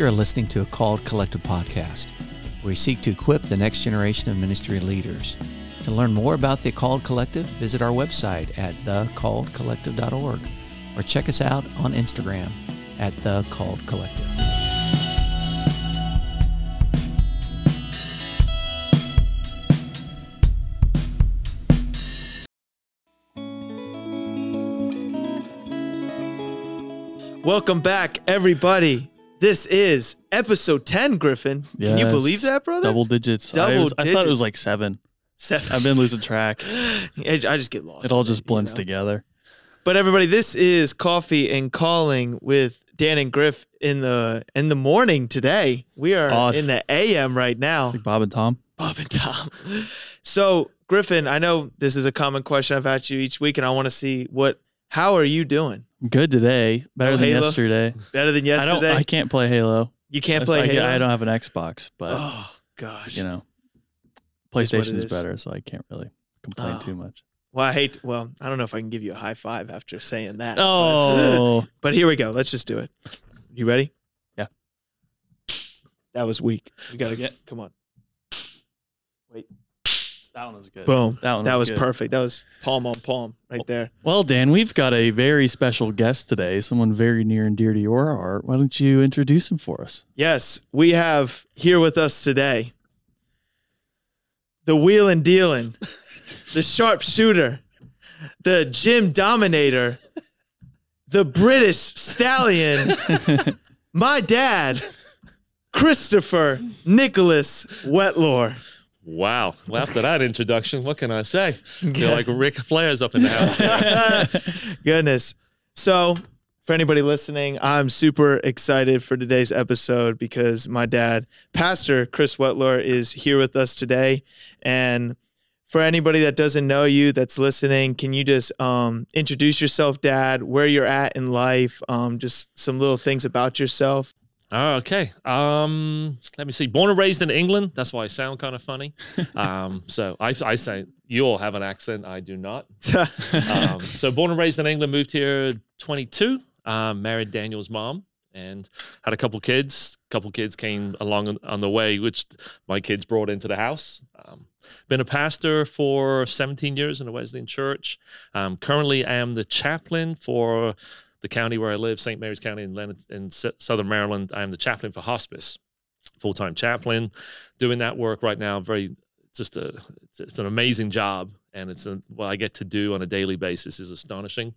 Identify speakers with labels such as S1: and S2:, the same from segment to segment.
S1: You're listening to a Called Collective podcast, where we seek to equip the next generation of ministry leaders. To learn more about the Called Collective, visit our website at thecalledcollective.org or check us out on Instagram at The Called Collective.
S2: Welcome back, everybody. This is episode 10, Griffin. Can you
S3: Yes.
S2: believe that, brother?
S3: Double digits. I,
S2: Double
S3: was- I thought it was like seven.
S2: Seven.
S3: I've been losing track.
S2: I I just get lost.
S3: It all
S2: in
S3: just
S2: you
S3: blends
S2: know?
S3: together.
S2: But everybody, this is Coffee and Calling with Dan and Griff in the in the morning today. We are
S3: Oh.
S2: in the AM right now.
S3: It's like Bob and Tom.
S2: Bob and Tom. So, Griffin, I know this is a common question I've asked you each week, and I want to see what. How are you doing?
S3: Good today. Better
S2: No
S3: than
S2: Halo?
S3: yesterday.
S2: Better than
S3: I
S2: yesterday?
S3: don't. I can't play Halo.
S2: you can't play
S3: I,
S2: Halo.
S3: I don't have an Xbox, but
S2: Oh gosh.
S3: you know,
S2: what it
S3: PlayStation's
S2: is.
S3: better, so I can't really complain
S2: Oh.
S3: too much.
S2: Well, I hate. Well, I don't know if I can give you a high five after saying that. but-
S3: Oh,
S2: But here we go. Let's just do it. You ready?
S3: Yeah.
S2: That was weak. We gotta get. Come on.
S3: That one was good.
S2: Boom.
S3: That one
S2: That was
S3: good.
S2: perfect. That was palm on palm right there.
S3: Well, Dan, we've got a very special guest today. Someone very near and dear to your heart. Why don't you introduce him for us?
S2: Yes, we have here with us today the wheel and dealing, the sharpshooter, the gym dominator, the British stallion, my dad, Christopher Nicholas Wetlaw.
S4: Wow. Well, after that introduction, what can I say? Feel like Ric Flair's up in the house.
S2: Goodness. So, for anybody listening, I'm super excited for today's episode because my dad, Pastor Chris Wetler, is here with us today. And for anybody that doesn't know you that's listening, can you just um, introduce yourself, Dad, where you're at in life, um, just some little things about yourself?
S4: Oh, okay. Um, let me see. Born and raised in England. That's why I sound kind of funny. Um, so I, I say you all have an accent. I do not. Um, so born and raised in England, moved here 22. Um, married Daniel's mom and had a couple kids. A couple kids came along on, on the way, which my kids brought into the house. Um, been a pastor for 17 years in a Wesleyan church. Um, currently, I am the chaplain for the county where I live, St. Mary's County in, Leonard, in S- Southern Maryland. I am the chaplain for hospice, full time chaplain, doing that work right now. Very, just a, it's, it's an amazing job, and it's a, what I get to do on a daily basis is astonishing.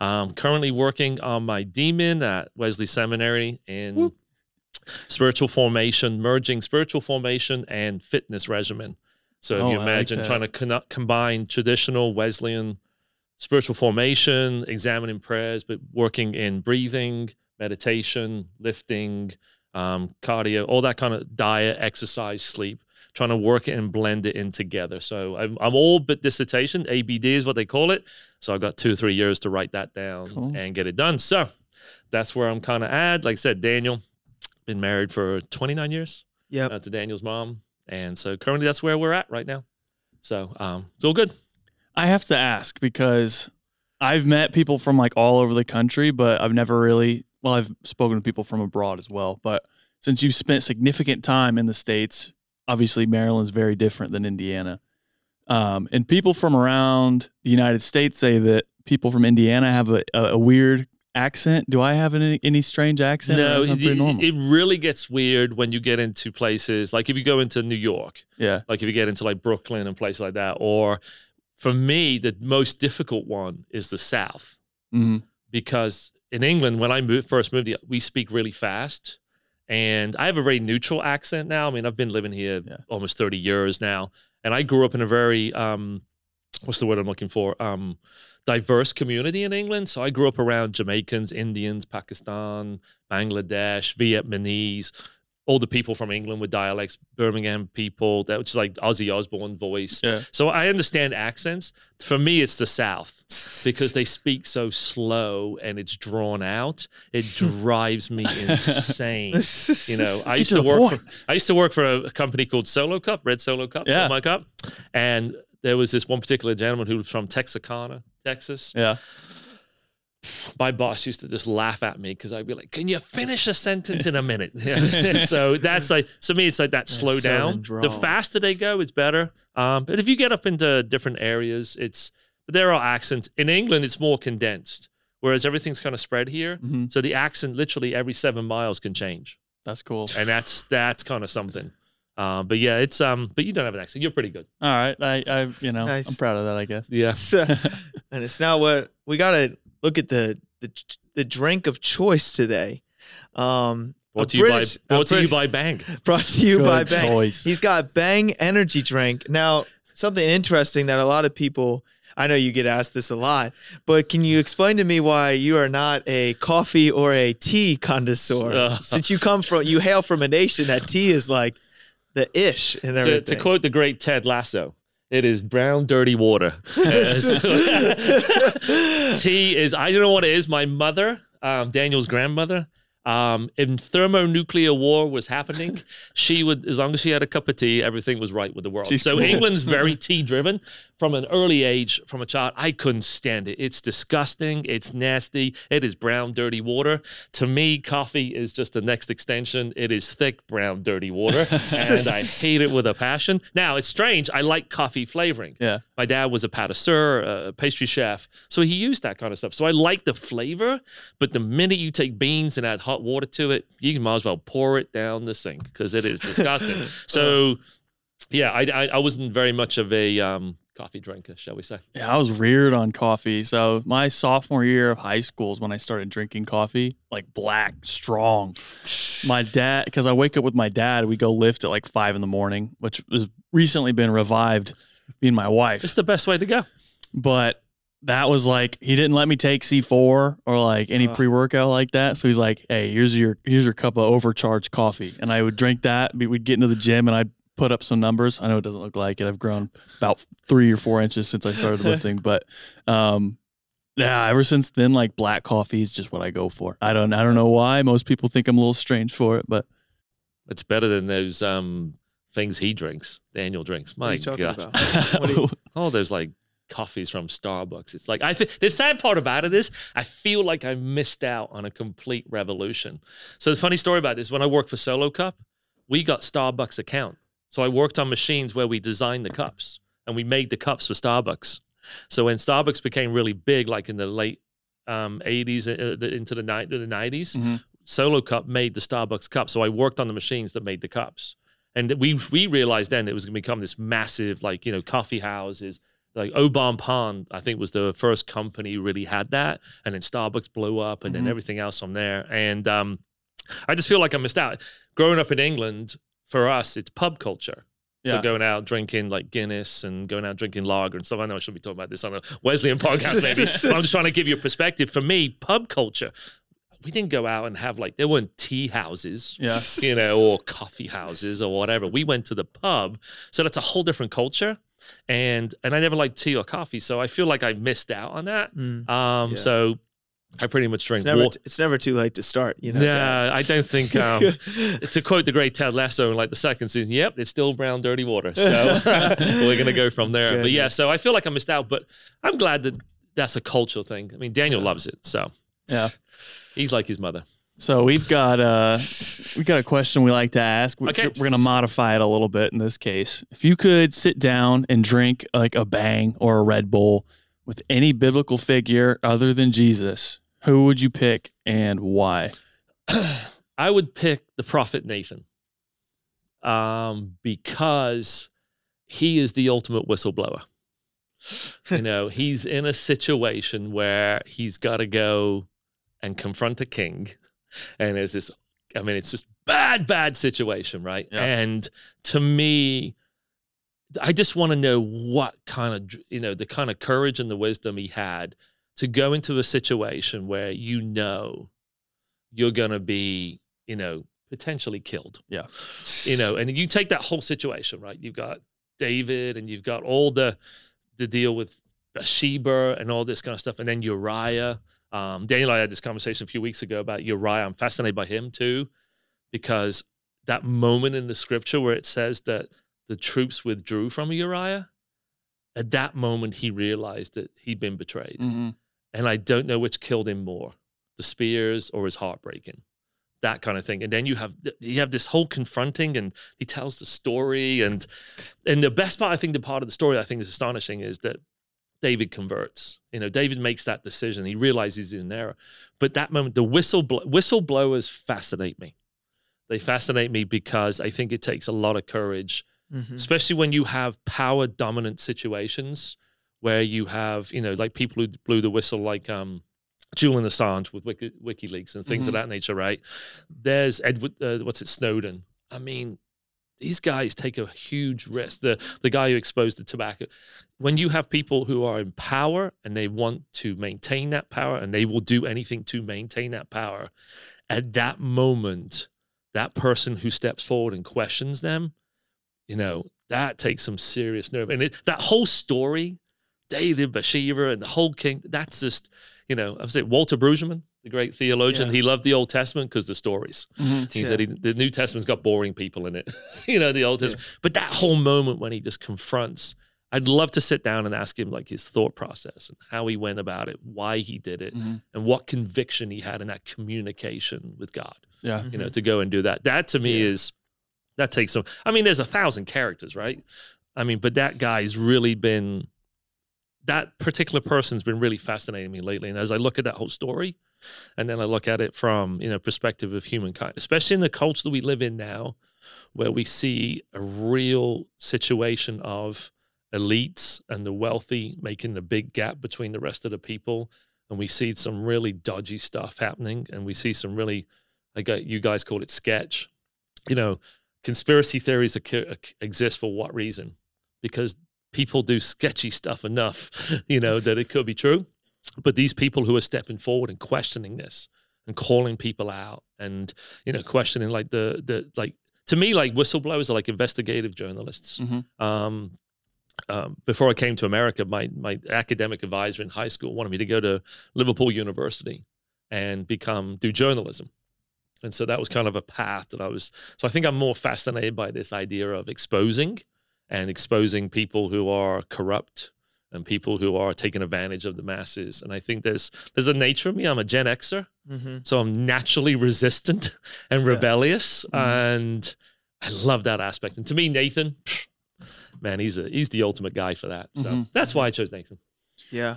S4: Um, currently working on my DMin at Wesley Seminary in spiritual formation, merging spiritual formation and fitness regimen. So if
S3: Oh,
S4: you
S3: I like
S4: imagine trying to conno- combine traditional Wesleyan spiritual formation, examining prayers, but working in breathing, meditation, lifting, um, cardio, all that kind of diet, exercise, sleep, trying to work it and blend it in together. So I'm, I'm all but dissertation, ABD is what they call it. So I've got two or three years to write that down
S3: Cool.
S4: and get it done. So that's where I'm kind of at. Like I said, Daniel, been married for 29 years
S2: Yep.
S4: uh, to Daniel's mom. And so currently that's where we're at right now. So um, it's all good.
S3: I have to ask because I've met people from like all over the country, but I've never really, well, I've spoken to people from abroad as well. But since you've spent significant time in the States, obviously Maryland's very different than Indiana. Um, and people from around the United States say that people from Indiana have a, a, a weird accent. Do I have any, any strange accent?
S4: No, it, it really gets weird when you get into places like if you go into New York,
S3: yeah.
S4: like if you get into like Brooklyn and places like that, or for me, the most difficult one is the South
S3: hmm
S4: because in England, when I moved, first moved, here, we speak really fast. And I have a very neutral accent now. I mean, I've been living here
S3: Yeah.
S4: almost 30 years now. And I grew up in a very, um, what's the word I'm looking for? Um, diverse community in England. So I grew up around Jamaicans, Indians, Pakistan, Bangladesh, Vietnamese, all the people from England with dialects, Birmingham people, that which is like Ozzy Osbourne voice.
S3: Yeah.
S4: So I understand accents. For me, it's the South because they speak so slow and it's drawn out. It drives me insane. You know, I used
S3: to
S4: work. For, I used to work for a company called Solo Cup, Red Solo Cup,
S3: Yeah.
S4: my cup, and there was this one particular gentleman who was from Texarkana, Texas.
S3: Yeah.
S4: My boss used to just laugh at me because I'd be like, "Can you finish a sentence in a minute?" so that's like, to me, it's like that slow down. The faster they go, it's better. Um, but if you get up into different areas, it's but there are accents in England. It's more condensed, whereas everything's kind of spread here.
S3: Mhm.
S4: So the accent literally every seven miles can change,
S3: That's cool.
S4: and that's that's kind of something. Uh, but yeah, it's um. But you don't have an accent. You're pretty good.
S3: All right. I, I you know,
S2: Nice.
S3: I'm proud of that, I guess.
S4: Yeah.
S2: So- and it's not what we gotta look at the the the drink of choice today. Um,
S4: Brought to you by brought to you by Bang.
S2: brought to you by Bang.
S3: choice.
S2: He's got Bang energy drink. Now, something interesting that a lot of people I know you get asked this a lot, but can you explain to me why you are not a coffee or a tea connoisseur?
S4: Uh.
S2: Since you come from you hail from a nation that tea is like the ish and
S4: To,
S2: everything.
S4: to quote the great Ted Lasso, it is brown, dirty water. Tea is, I don't know what it is. My mother, um, Daniel's grandmother, um, in thermonuclear war was happening, she would, as long as she had a cup of tea, everything was right with the world.
S3: She's
S4: so
S3: cool.
S4: England's very tea driven from an early age, from a child. I couldn't stand it. It's disgusting. It's nasty. It is brown, dirty water. To me, coffee is just the next extension. It is thick, brown, dirty water. and I hate it with a passion. Now, it's strange. I like coffee flavoring.
S3: Yeah.
S4: My dad was a pâtisseur, a pastry chef, so he used that kind of stuff. So I like the flavor, but the minute you take beans and add hot water to it, you can might as well pour it down the sink because it is disgusting. so, yeah, I, I I wasn't very much of a um, coffee drinker, shall we say?
S3: Yeah, I was reared on coffee. So my sophomore year of high school is when I started drinking coffee, like black, strong. My dad, because I wake up with my dad, we go lift at like five in the morning, which has recently been revived me and my wife.
S4: It's the best way to go.
S3: But that was like he didn't let me take C4 or like any
S2: Ugh.
S3: pre-workout like that. So he's like, "Hey, here's your here's your cup of overcharged coffee." And I would drink that. we- We'd get into the gym and I'd put up some numbers. I know it doesn't look like it. I've grown about three or four inches since I started lifting, but um, yeah, ever since then, like black coffee is just what I go for. I don't I don't know why. Most people think I'm a little strange for it, but
S4: It's better than those um, things he drinks, Daniel drinks.
S2: what are
S4: My
S2: you talking
S4: God.
S2: about? What are you-
S4: all those like coffees from Starbucks. It's like I the sad part about it is I feel like I missed out on a complete revolution. So the funny story about this, when I worked for Solo Cup, we got Starbucks account. So I worked on machines where we designed the cups and we made the cups for Starbucks. So when Starbucks became really big, like in the late um, 80s uh, the- into the, ni- the 90s,
S3: Mhm.
S4: Solo Cup made the Starbucks cup. So I worked on the machines that made the cups. And we we realized then it was going to become this massive, like, you know, coffee houses. Like Au Bon Pain, I think was the first company really had that. And then Starbucks blew up and
S3: Mhm.
S4: then everything else from there. And um, I just feel like I missed out. Growing up in England, for us, it's pub culture.
S3: Yeah.
S4: So going out drinking like Guinness and going out drinking lager and stuff. I know I shouldn't be talking about this on a Wesleyan podcast, maybe. but I'm just trying to give you a perspective. For me, pub culture, we didn't go out and have like there weren't tea houses,
S3: yeah.
S4: you know, or coffee houses or whatever. We went to the pub, so that's a whole different culture. And and I never liked tea or coffee, so I feel like I missed out on that.
S2: Mm.
S4: Um,
S2: Yeah.
S4: so I pretty much drink
S2: It's never
S4: water.
S2: it's never too late to start. You know.
S4: Yeah, I don't think. Um, to quote the great Ted Lasso in like the second season, yep, it's still brown, dirty water. So we're gonna go from there. But yeah, so I feel like I missed out, but I'm glad that that's a cultural thing. I mean, Daniel loves it, so
S3: Yeah.
S4: he's like his mother.
S3: So we've got uh we got a question we like to ask. We're,
S4: Okay.
S3: we're gonna modify it a little bit in this case. If you could sit down and drink like a bang or a Red Bull with any biblical figure other than Jesus, who would you pick and why?
S4: I would pick the prophet Nathan, um, because he is the ultimate whistleblower. you know, he's in a situation where he's got to go and confront a king, and there's this. I mean, it's just bad, bad situation, right?
S3: Yeah.
S4: And to me, I just want to know what kind of, you know, the kind of courage and the wisdom he had to go into a situation where you know you're going to be, you know, potentially killed.
S3: Yeah.
S4: You know, and you take that whole situation, right? You've got David and you've got all the the deal with Bathsheba and all this kind of stuff, and then Uriah. Um, Daniel and I had this conversation a few weeks ago about Uriah. I'm fascinated by him too, because that moment in the scripture where it says that the troops withdrew from Uriah, at that moment he realized that he'd been betrayed.
S3: Mm-hmm.
S4: and I don't know which killed him more, the spears or his heartbreaking that kind of thing. And then you have you have this whole confronting, and he tells the story, and and the best part, I think, the part of the story I think is astonishing is that David converts. You know, David makes that decision. He realizes he's in error. But that moment, the whistle whistleblowers fascinate me. They fascinate me because I think it takes a lot of courage, mm-hmm. especially when you have power dominant situations where you have, you know, like people who blew the whistle, like um, Julian Assange with Wiki, WikiLeaks and things mm-hmm. of that nature, right? There's Edward, uh, what's it, Snowden. I mean, these guys take a huge risk. The the guy who exposed the tobacco. When you have people who are in power and they want to maintain that power and they will do anything to maintain that power, at that moment, that person who steps forward and questions them, you know, that takes some serious nerve. And it, that whole story, David Bathsheba and the whole king, that's just you know, I would say Walter Brueggemann, the great theologian, yeah. he loved the Old Testament because the stories. Mm-hmm. He yeah. said he, the New Testament's got boring people in it, you know, the Old Testament. Yeah. But that whole moment when he just confronts, I'd love to sit down and ask him like his thought process and how he went about it, why he did it, mm-hmm. and what conviction he had in that communication with God.
S3: Yeah,
S4: you know, mm-hmm. to go and do that. That to me is that takes some. I mean, there's a thousand characters, right? I mean, but that guy's really been that particular person's been really fascinating me lately. And as I look at that whole story, and then I look at it from you know perspective of humankind, especially in the culture that we live in now, where we see a real situation of elites and the wealthy making a big gap between the rest of the people, and we see some really dodgy stuff happening, and we see some really, like you guys call it sketch, you know, conspiracy theories exist for what reason? Because people do sketchy stuff enough, you know, that it could be true. But these people who are stepping forward and questioning this and calling people out and, you know, questioning like the, the, like, to me, like whistleblowers are like investigative journalists. Mm-hmm. Um, um, before I came to America, my my academic advisor in high school wanted me to go to Liverpool University and become do journalism. And so that was kind of a path that I was. So I think I'm more fascinated by this idea of exposing and exposing people who are corrupt and people who are taking advantage of the masses. And I think there's there's a nature of me. I'm a Gen Xer, mm-hmm. so I'm naturally resistant and rebellious, yeah. mm-hmm. and I love that aspect. And to me, Nathan, man, he's a he's the ultimate guy for that. So mm-hmm. that's why I chose Nathan.
S2: Yeah,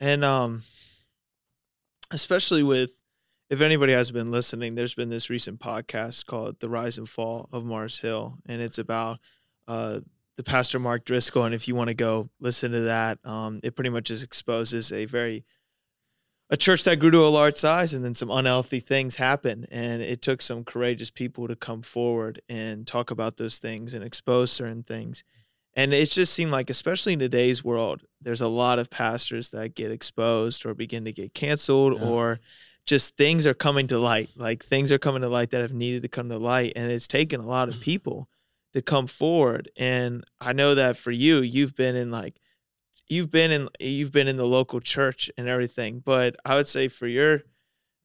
S2: and um, especially with if anybody has been listening, there's been this recent podcast called "The Rise and Fall of Mars Hill," and it's about uh, the pastor Mark Driscoll, and if you want to go listen to that, um, it pretty much just exposes a very a church that grew to a large size, and then some unhealthy things happen, and it took some courageous people to come forward and talk about those things and expose certain things. And it just seemed like, especially in today's world, there's a lot of pastors that get exposed or begin to get canceled, yeah. or just things are coming to light. Like things are coming to light that have needed to come to light, and it's taken a lot of people to come forward. And I know that for you, you've been in like you've been in you've been in the local church and everything. But I would say for your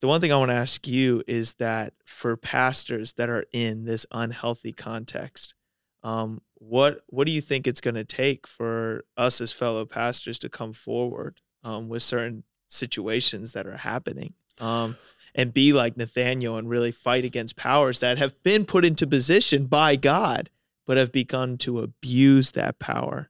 S2: the one thing I want to ask you is that for pastors that are in this unhealthy context, um, what what do you think it's going to take for us as fellow pastors to come forward um, with certain situations that are happening? Um, and be like Nathaniel and really fight against powers that have been put into position by God but have begun to abuse that power.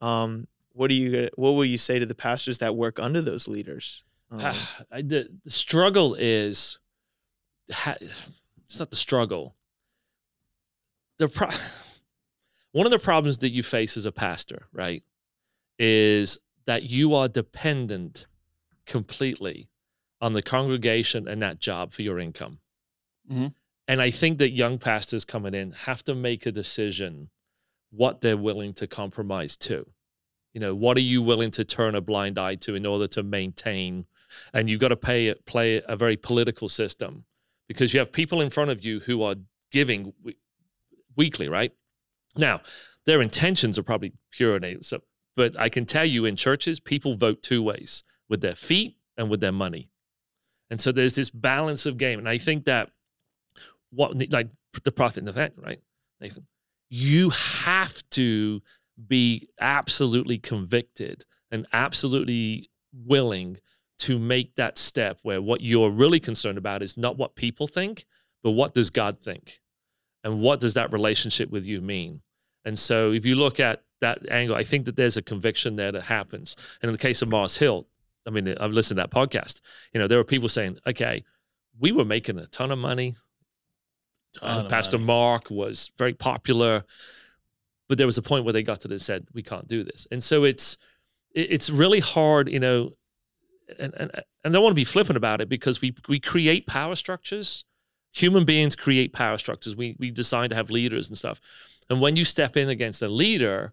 S2: Um, what do you what will you say to the pastors that work under those leaders? Um,
S4: the, the, struggle is it's not the struggle. The pro- one of the problems that you face as a pastor, right, is that you are dependent completely on the congregation and that job for your income. Mm-hmm. And I think that young pastors coming in have to make a decision what they're willing to compromise to. You know, what are you willing to turn a blind eye to in order to maintain? And you've got to pay play a very political system because you have people in front of you who are giving weekly, right? Now, their intentions are probably pure and so, but I can tell you in churches, people vote two ways with their feet and with their money. And so there's this balance of game. And I think that what like the prophet Nathan, right? Nathan, you have to be absolutely convicted and absolutely willing to make that step where what you're really concerned about is not what people think, but what does God think? And what does that relationship with you mean? And so if you look at that angle, I think that there's a conviction there that happens. And in the case of Mars Hill, I mean, I've listened to that podcast. You know, there were people saying, okay, we were making a ton of money.
S3: Ton
S4: Uh,
S3: of
S4: Pastor
S3: money.
S4: Mark was very popular, but there was a point where they got to this said we can't do this, and so it's it's really hard, you know, and and and I don't want to be flippant about it because we we create power structures. Human beings create power structures. We we decide to have leaders and stuff, and when you step in against a leader,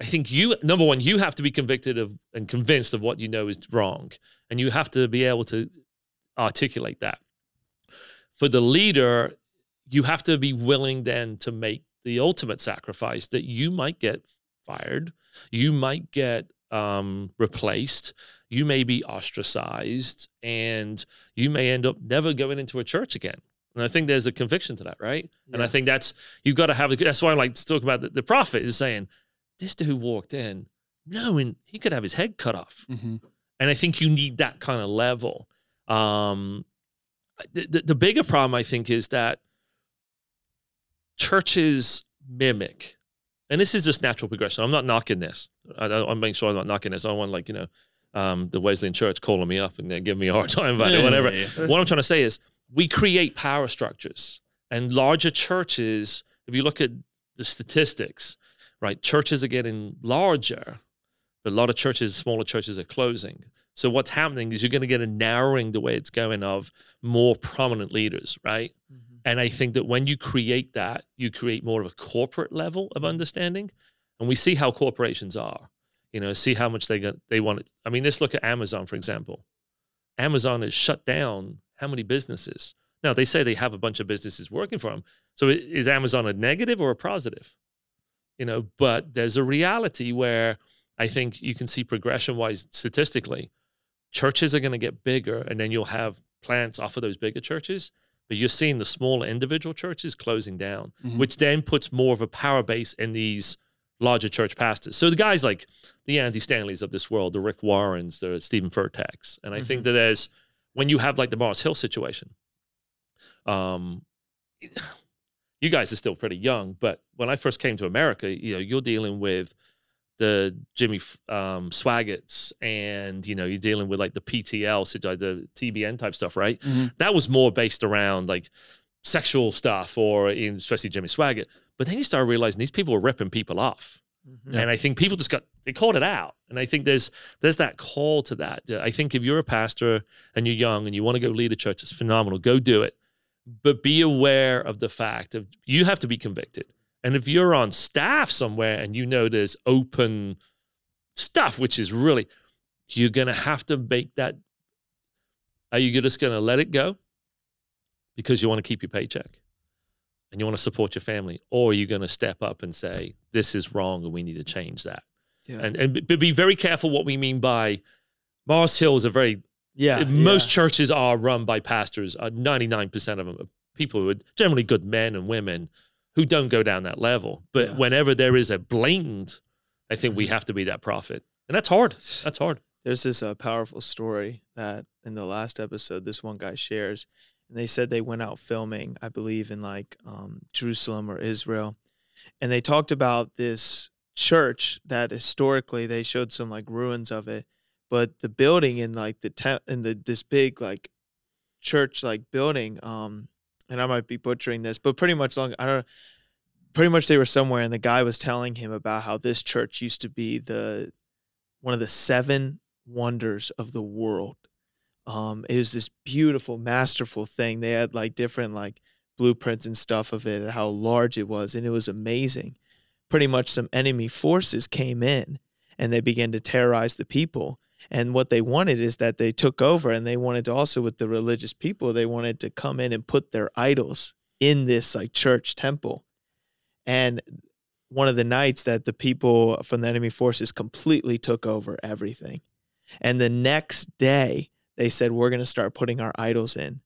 S4: I think you number one you have to be convicted of and convinced of what you know is wrong, and you have to be able to articulate that. For the leader, you have to be willing then to make the ultimate sacrifice that you might get fired, you might get um, replaced, you may be ostracized, and you may end up never going into a church again. And I think there's a conviction to that, right? And I think that's you've got to have. A, that's why I like to talk about the, the prophet is saying this dude walked in knowing he could have his head cut off.
S3: Mhm.
S4: And I think you need that kind of level. Um, the, the, the bigger problem, I think, is that churches mimic, and this is just natural progression. I'm not knocking this. I, I'm making sure I'm not knocking this. I don't want like you know um, the Wesleyan Church calling me up and giving me a hard time about it, whatever.
S3: Yeah, yeah,
S4: What I'm trying to say is we create power structures, and larger churches. If you look at the statistics, right, churches are getting larger, but a lot of churches, smaller churches, are closing. So what's happening is you're going to get a narrowing the way it's going of more prominent leaders, right? And I think that when you create that, you create more of a corporate level of understanding. And we see how corporations are, you know, see how much they got, they want it. I mean, let's look at Amazon, for example. Amazon has shut down how many businesses? Now, they say they have a bunch of businesses working for them. So is Amazon a negative or a positive? You know, but there's a reality where I think you can see progression wise statistically, churches are going to get bigger and then you'll have plants off of those bigger churches but you're seeing the smaller individual churches closing down,
S3: Mhm.
S4: which then puts more of a power base in these larger church pastors. So the guys like the Andy Stanleys of this world, the Rick Warrens, the Steven Furticks, and I think that there's when you have like the Mars Hill situation, um, you guys are still pretty young, but when I first came to America, you know, you're dealing with the Jimmy um, Swaggarts, and you know, you're dealing with like the PTL, like the TBN type stuff, right?
S3: Mhm.
S4: That was more based around like sexual stuff, or in, especially Jimmy Swaggart. But then you start realizing these people were ripping people off,
S2: Mhm.
S4: and I think people just got they called it out. And I think there's there's that call to that. I think if you're a pastor and you're young and you want to go lead a church, it's phenomenal. Go do it, but be aware of the fact of you have to be convicted. And if you're on staff somewhere and you know there's open stuff, which is really, you're going to have to make that. Are you just going to let it go because you want to keep your paycheck and you want to support your family? Or are you going to step up and say, this is wrong and we need to change that?
S2: Yeah.
S4: And, and but be very careful what we mean by Mars Hill is a very
S2: yeah,
S4: most churches are run by pastors. Uh, 99% of them are people who are generally good men and women who don't go down that level. But
S2: Yeah.
S4: whenever there is a blatant, I think we have to be that prophet. And that's hard. That's hard.
S2: There's this uh, powerful story that in the last episode, this one guy shares, and they said they went out filming, I believe, in like um, Jerusalem or Israel, and they talked about this church that historically they showed some like ruins of it, but the building in like the te- in the this big like church like building, um, and I might be butchering this, but pretty much long I don't. Pretty much, they were somewhere, and the guy was telling him about how this church used to be the one of the seven wonders of the world. Um, it was this beautiful, masterful thing. They had like different like blueprints and stuff of it and how large it was, and it was amazing. Pretty much some enemy forces came in and they began to terrorize the people. And what they wanted is that they took over and they wanted to also with the religious people, they wanted to come in and put their idols in this like church temple. And one of the nights that the people from the enemy forces completely took over everything. And the next day, they said, We're going to start putting our idols in.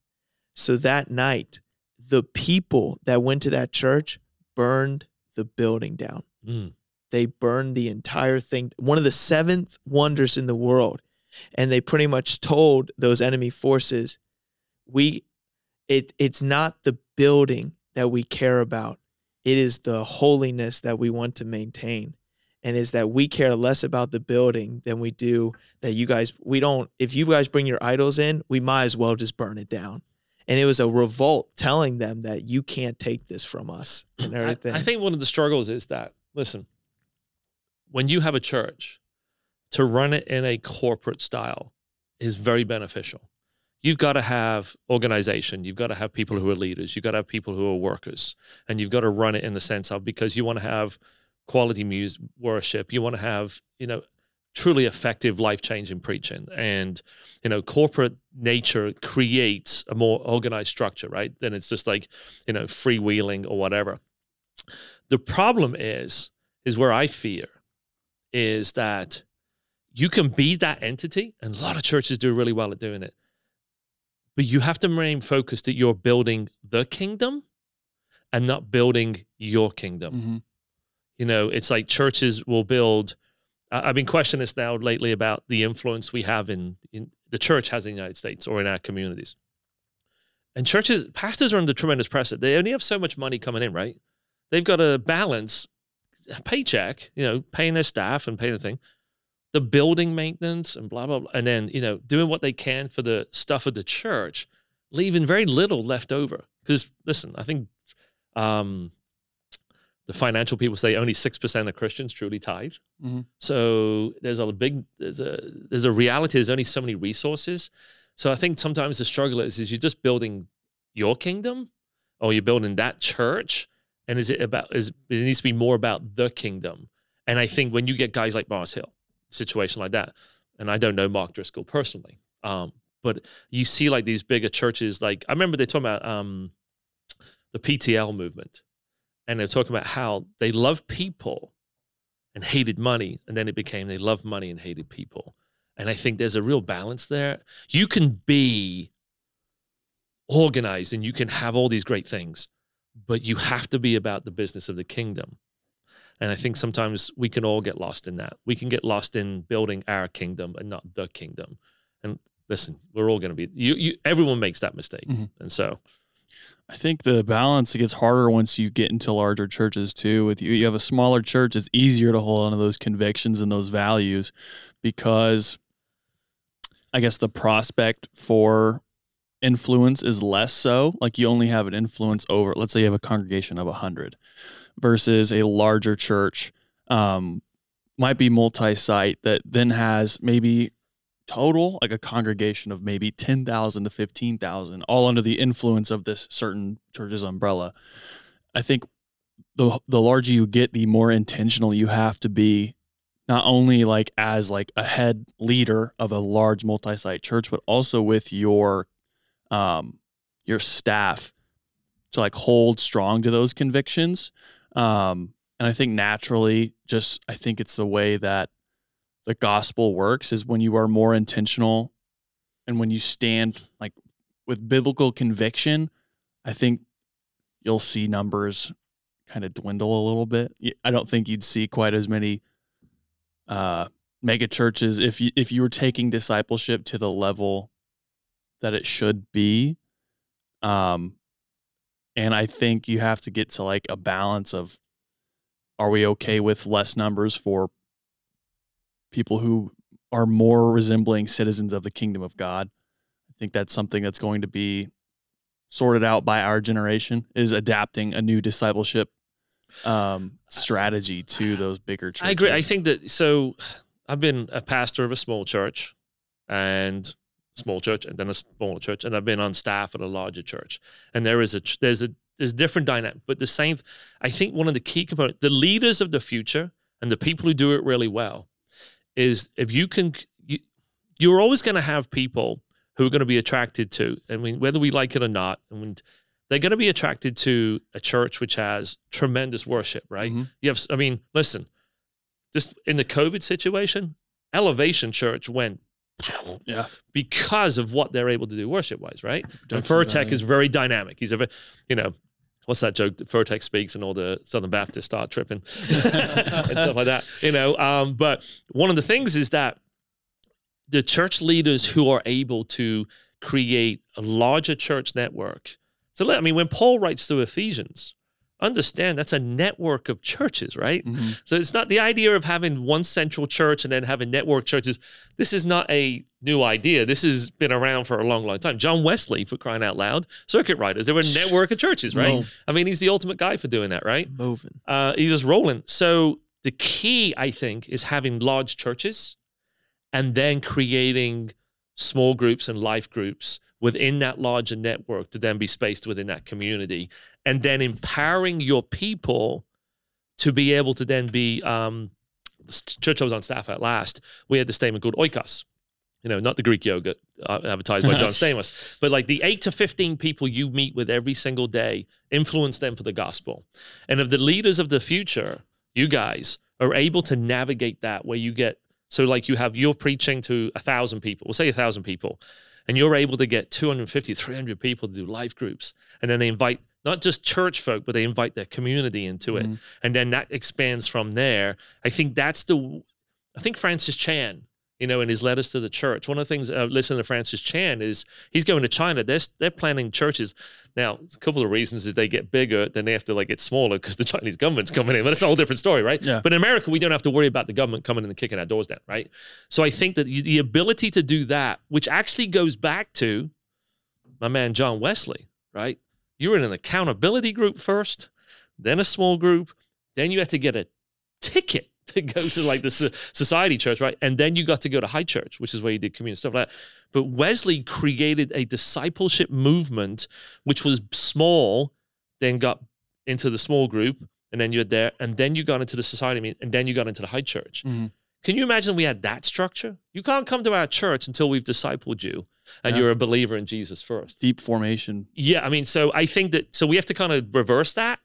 S2: So that night, the people that went to that church burned the building down.
S4: Mm.
S2: They burned the entire thing. One of the seventh wonders in the world. and they pretty much told those enemy forces, we it it's not the building that we care about. It is the holiness that we want to maintain. And is that we care less about the building than we do that you guys we don't if you guys bring your idols in, we might as well just burn it down. And it was a revolt telling them that you can't take this from us and
S4: I,
S2: everything.
S4: I think one of the struggles is that listen, when you have a church, to run it in a corporate style is very beneficial. You've got to have organization. You've got to have people who are leaders. You've got to have people who are workers, and you've got to run it in the sense of because you want to have quality music worship. You want to have you know truly effective, life changing preaching, and you know corporate nature creates a more organized structure, right? Then it's just like you know freewheeling or whatever. The problem is is where I fear is that you can be that entity, and a lot of churches do really well at doing it. But you have to remain focused that you're building the kingdom and not building your kingdom.
S3: Mhm.
S4: You know, it's like churches will build. I've been questioning this now lately about the influence we have in, in the church has in the United States or in our communities. And churches, pastors are under tremendous pressure. They only have so much money coming in, right? They've got to balance paycheck, you know, paying their staff and paying the thing, the building maintenance and blah, blah, blah. And then, you know, doing what they can for the stuff of the church, leaving very little left over. Because listen, I think um, the financial people say only 6% of Christians truly tithe.
S3: Mhm.
S4: So there's a big, there's a, there's a reality, there's only so many resources. So I think sometimes the struggle is, is you're just building your kingdom or you're building that church. And is it about, is it needs to be more about the kingdom. And I think when you get guys like Mars Hill, situation like that, and I don't know Mark Driscoll personally, um, but you see like these bigger churches, like I remember they talking about um, the PTL movement, and they're talking about how they love people and hated money, and then it became they love money and hated people. And I think there's a real balance there. You can be organized and you can have all these great things, but you have to be about the business of the kingdom. And I think sometimes we can all get lost in that. We can get lost in building our kingdom and not the kingdom. And listen, we're all going to be you. You everyone makes that mistake,
S3: Mhm.
S4: and so
S3: I think the balance gets harder once you get into larger churches too. With you, you have a smaller church, it's easier to hold on to those convictions and those values because I guess the prospect for influence is less so. Like you only have an influence over, let's say you have a congregation of 100 versus a larger church, um, might be multi site that then has maybe total like a congregation of maybe 10,000 to 15,000 all under the influence of this certain church's umbrella. I think the the larger you get the more intentional you have to be not only like as like a head leader of a large multi-site church but also with your um your staff to like hold strong to those convictions. Um and I think naturally just I think it's the way that the gospel works is when you are more intentional and when you stand like with biblical conviction, I think you'll see numbers kind of dwindle a little bit. I don't think you'd see quite as many uh, mega churches if you if you were taking discipleship to the level that it should be. Um, and I think you have to get to like a balance of are we okay with less numbers for people who are more resembling citizens of the kingdom of God. I think that's something that's going to be sorted out by our generation is adapting a new discipleship um, strategy to those bigger churches.
S4: I agree. I think that so. I've been a pastor of a small church, and small church, and then a smaller church, and I've been on staff at a larger church. And there is a there's a there's different dynamic, but the same. I think one of the key components, the leaders of the future, and the people who do it really well, is if you can, you, you're always going to have people who are going to be attracted to. I mean, whether we like it or not, I mean, they're going to be attracted to a church which has tremendous worship, right?
S3: Mhm.
S4: You have, I mean, listen, just in the COVID situation, Elevation Church went
S3: Yeah.
S4: because of what they're able to do worship wise, right? And
S3: Production Furtick
S4: is very dynamic. He's a, you know, what's that joke? Furtick speaks and all the Southern Baptists start tripping and stuff like that, you know. Um, but one of the things is that the church leaders who are able to create a larger church network. So, let- I mean, when Paul writes to Ephesians, understand that's a network of churches, right?
S3: Mhm.
S4: So it's not the idea of having one central church and then having network churches. This is not a new idea. This has been around for a long, long time. John Wesley, for crying out loud, circuit riders, they were a network of churches, right?
S2: Mo-
S4: I mean, he's the ultimate guy for doing that, right?
S2: Moving.
S4: Uh, he's just rolling. So the key, I think, is having large churches and then creating small groups and life groups within that larger network to then be spaced within that community and then empowering your people to be able to then be um the church I was on staff at last. We had this statement called oikos. You know not the greek yogurt uh, advertised by john stamos but like the 8 to 15 people you meet with every single day influence them for the gospel. And if the leaders of the future you guys are able to navigate that where you get so like you have you're preaching to a thousand people we'll say a thousand people and you're able to get 250 300 people to do life groups and then they invite not just church folk but they invite their community into it.
S3: Mhm.
S4: and then that expands from there. I think that's the i think francis chan you know in his letters to the church one of the things uh, listening to francis chan is he's going to china. They're, they're planning churches. Now a couple of reasons is they get bigger then they have to like get smaller because the chinese government's coming in. But it's a whole different story right?
S3: Yeah.
S4: but in america we don't have to worry about the government coming in and kicking our doors down right? So i think that the ability to do that which actually goes back to my man john wesley right you were in an accountability group first then a small group then you had to get a ticket to go to like the society church, right? And then you got to go to high church, which is where you did community stuff like that. But Wesley created a discipleship movement, which was small, then got into the small group, and then you're there, and then you got into the society and then you got into the high church.
S3: Mhm.
S4: Can you imagine we had that structure? You can't come to our church until we've discipled you and
S3: Yeah.
S4: you're a believer in Jesus first.
S3: Deep formation.
S4: Yeah, I mean, so I think that so we have to kind of reverse that.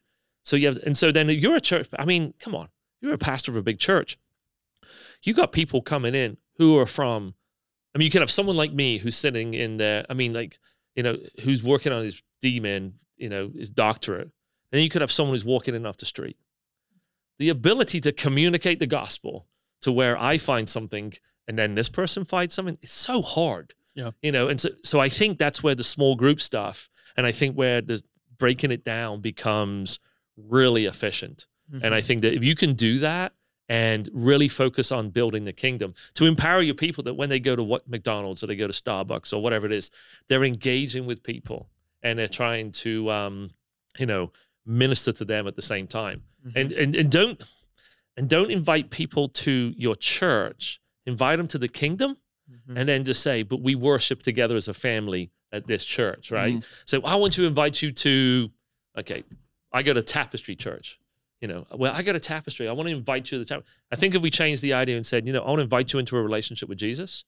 S4: So you have, and so then you're a church. I mean, come on, you're a pastor of a big church. You got people coming in who are from. I mean, you can have someone like me who's sitting in there. I mean, like you know, who's working on his DMin, you know, his doctorate, and then you could have someone who's walking in off the street. The ability to communicate the gospel to where I find something and then this person finds something. It's so hard.
S3: Yeah.
S4: You know, and so so I think that's where the small group stuff and I think where the breaking it down becomes really efficient. And I think that if you can do that and really focus on building the kingdom to empower your people that when they go to what McDonald's or they go to Starbucks or whatever it is, they're engaging with people and they're trying to um, you know, minister to them at the same time. And and and don't and don't invite people to your church. Invite them to the kingdom
S2: Mhm.
S4: and then just say, but we worship together as a family at this church, right? So I want to invite you to, okay, I go to Tapestry Church. You know, well, I go to Tapestry. I want to invite you to the Tapestry. I think if we changed the idea and said, you know, I want to invite you into a relationship with Jesus,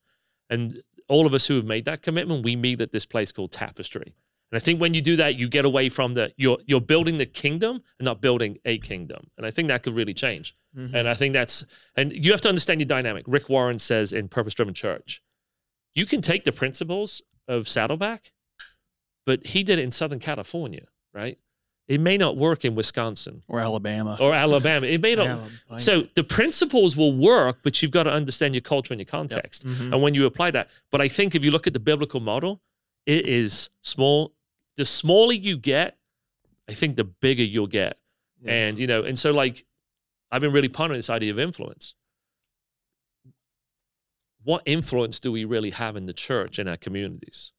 S4: and all of us who have made that commitment, we meet at this place called Tapestry. And I think when you do that, you get away from the you're you're building the kingdom and not building a kingdom. And I think that could really change.
S2: Mhm.
S4: And I think that's and you have to understand your dynamic. Rick Warren says in Purpose Driven Church, you can take the principles of Saddleback, but he did it in Southern California, right? It may not work in Wisconsin
S3: Or Alabama.
S4: or Alabama. It may not.
S2: Alabama.
S4: So the principles will work, but you've got to understand your culture and your context.
S2: Mhm.
S4: And when you apply that, but I think if you look at the biblical model, it is small. The smaller you get, I think the bigger you'll get.
S2: Yeah.
S4: And you know, and so like I've been really pondering this idea of influence. What influence do we really have in the church in our communities?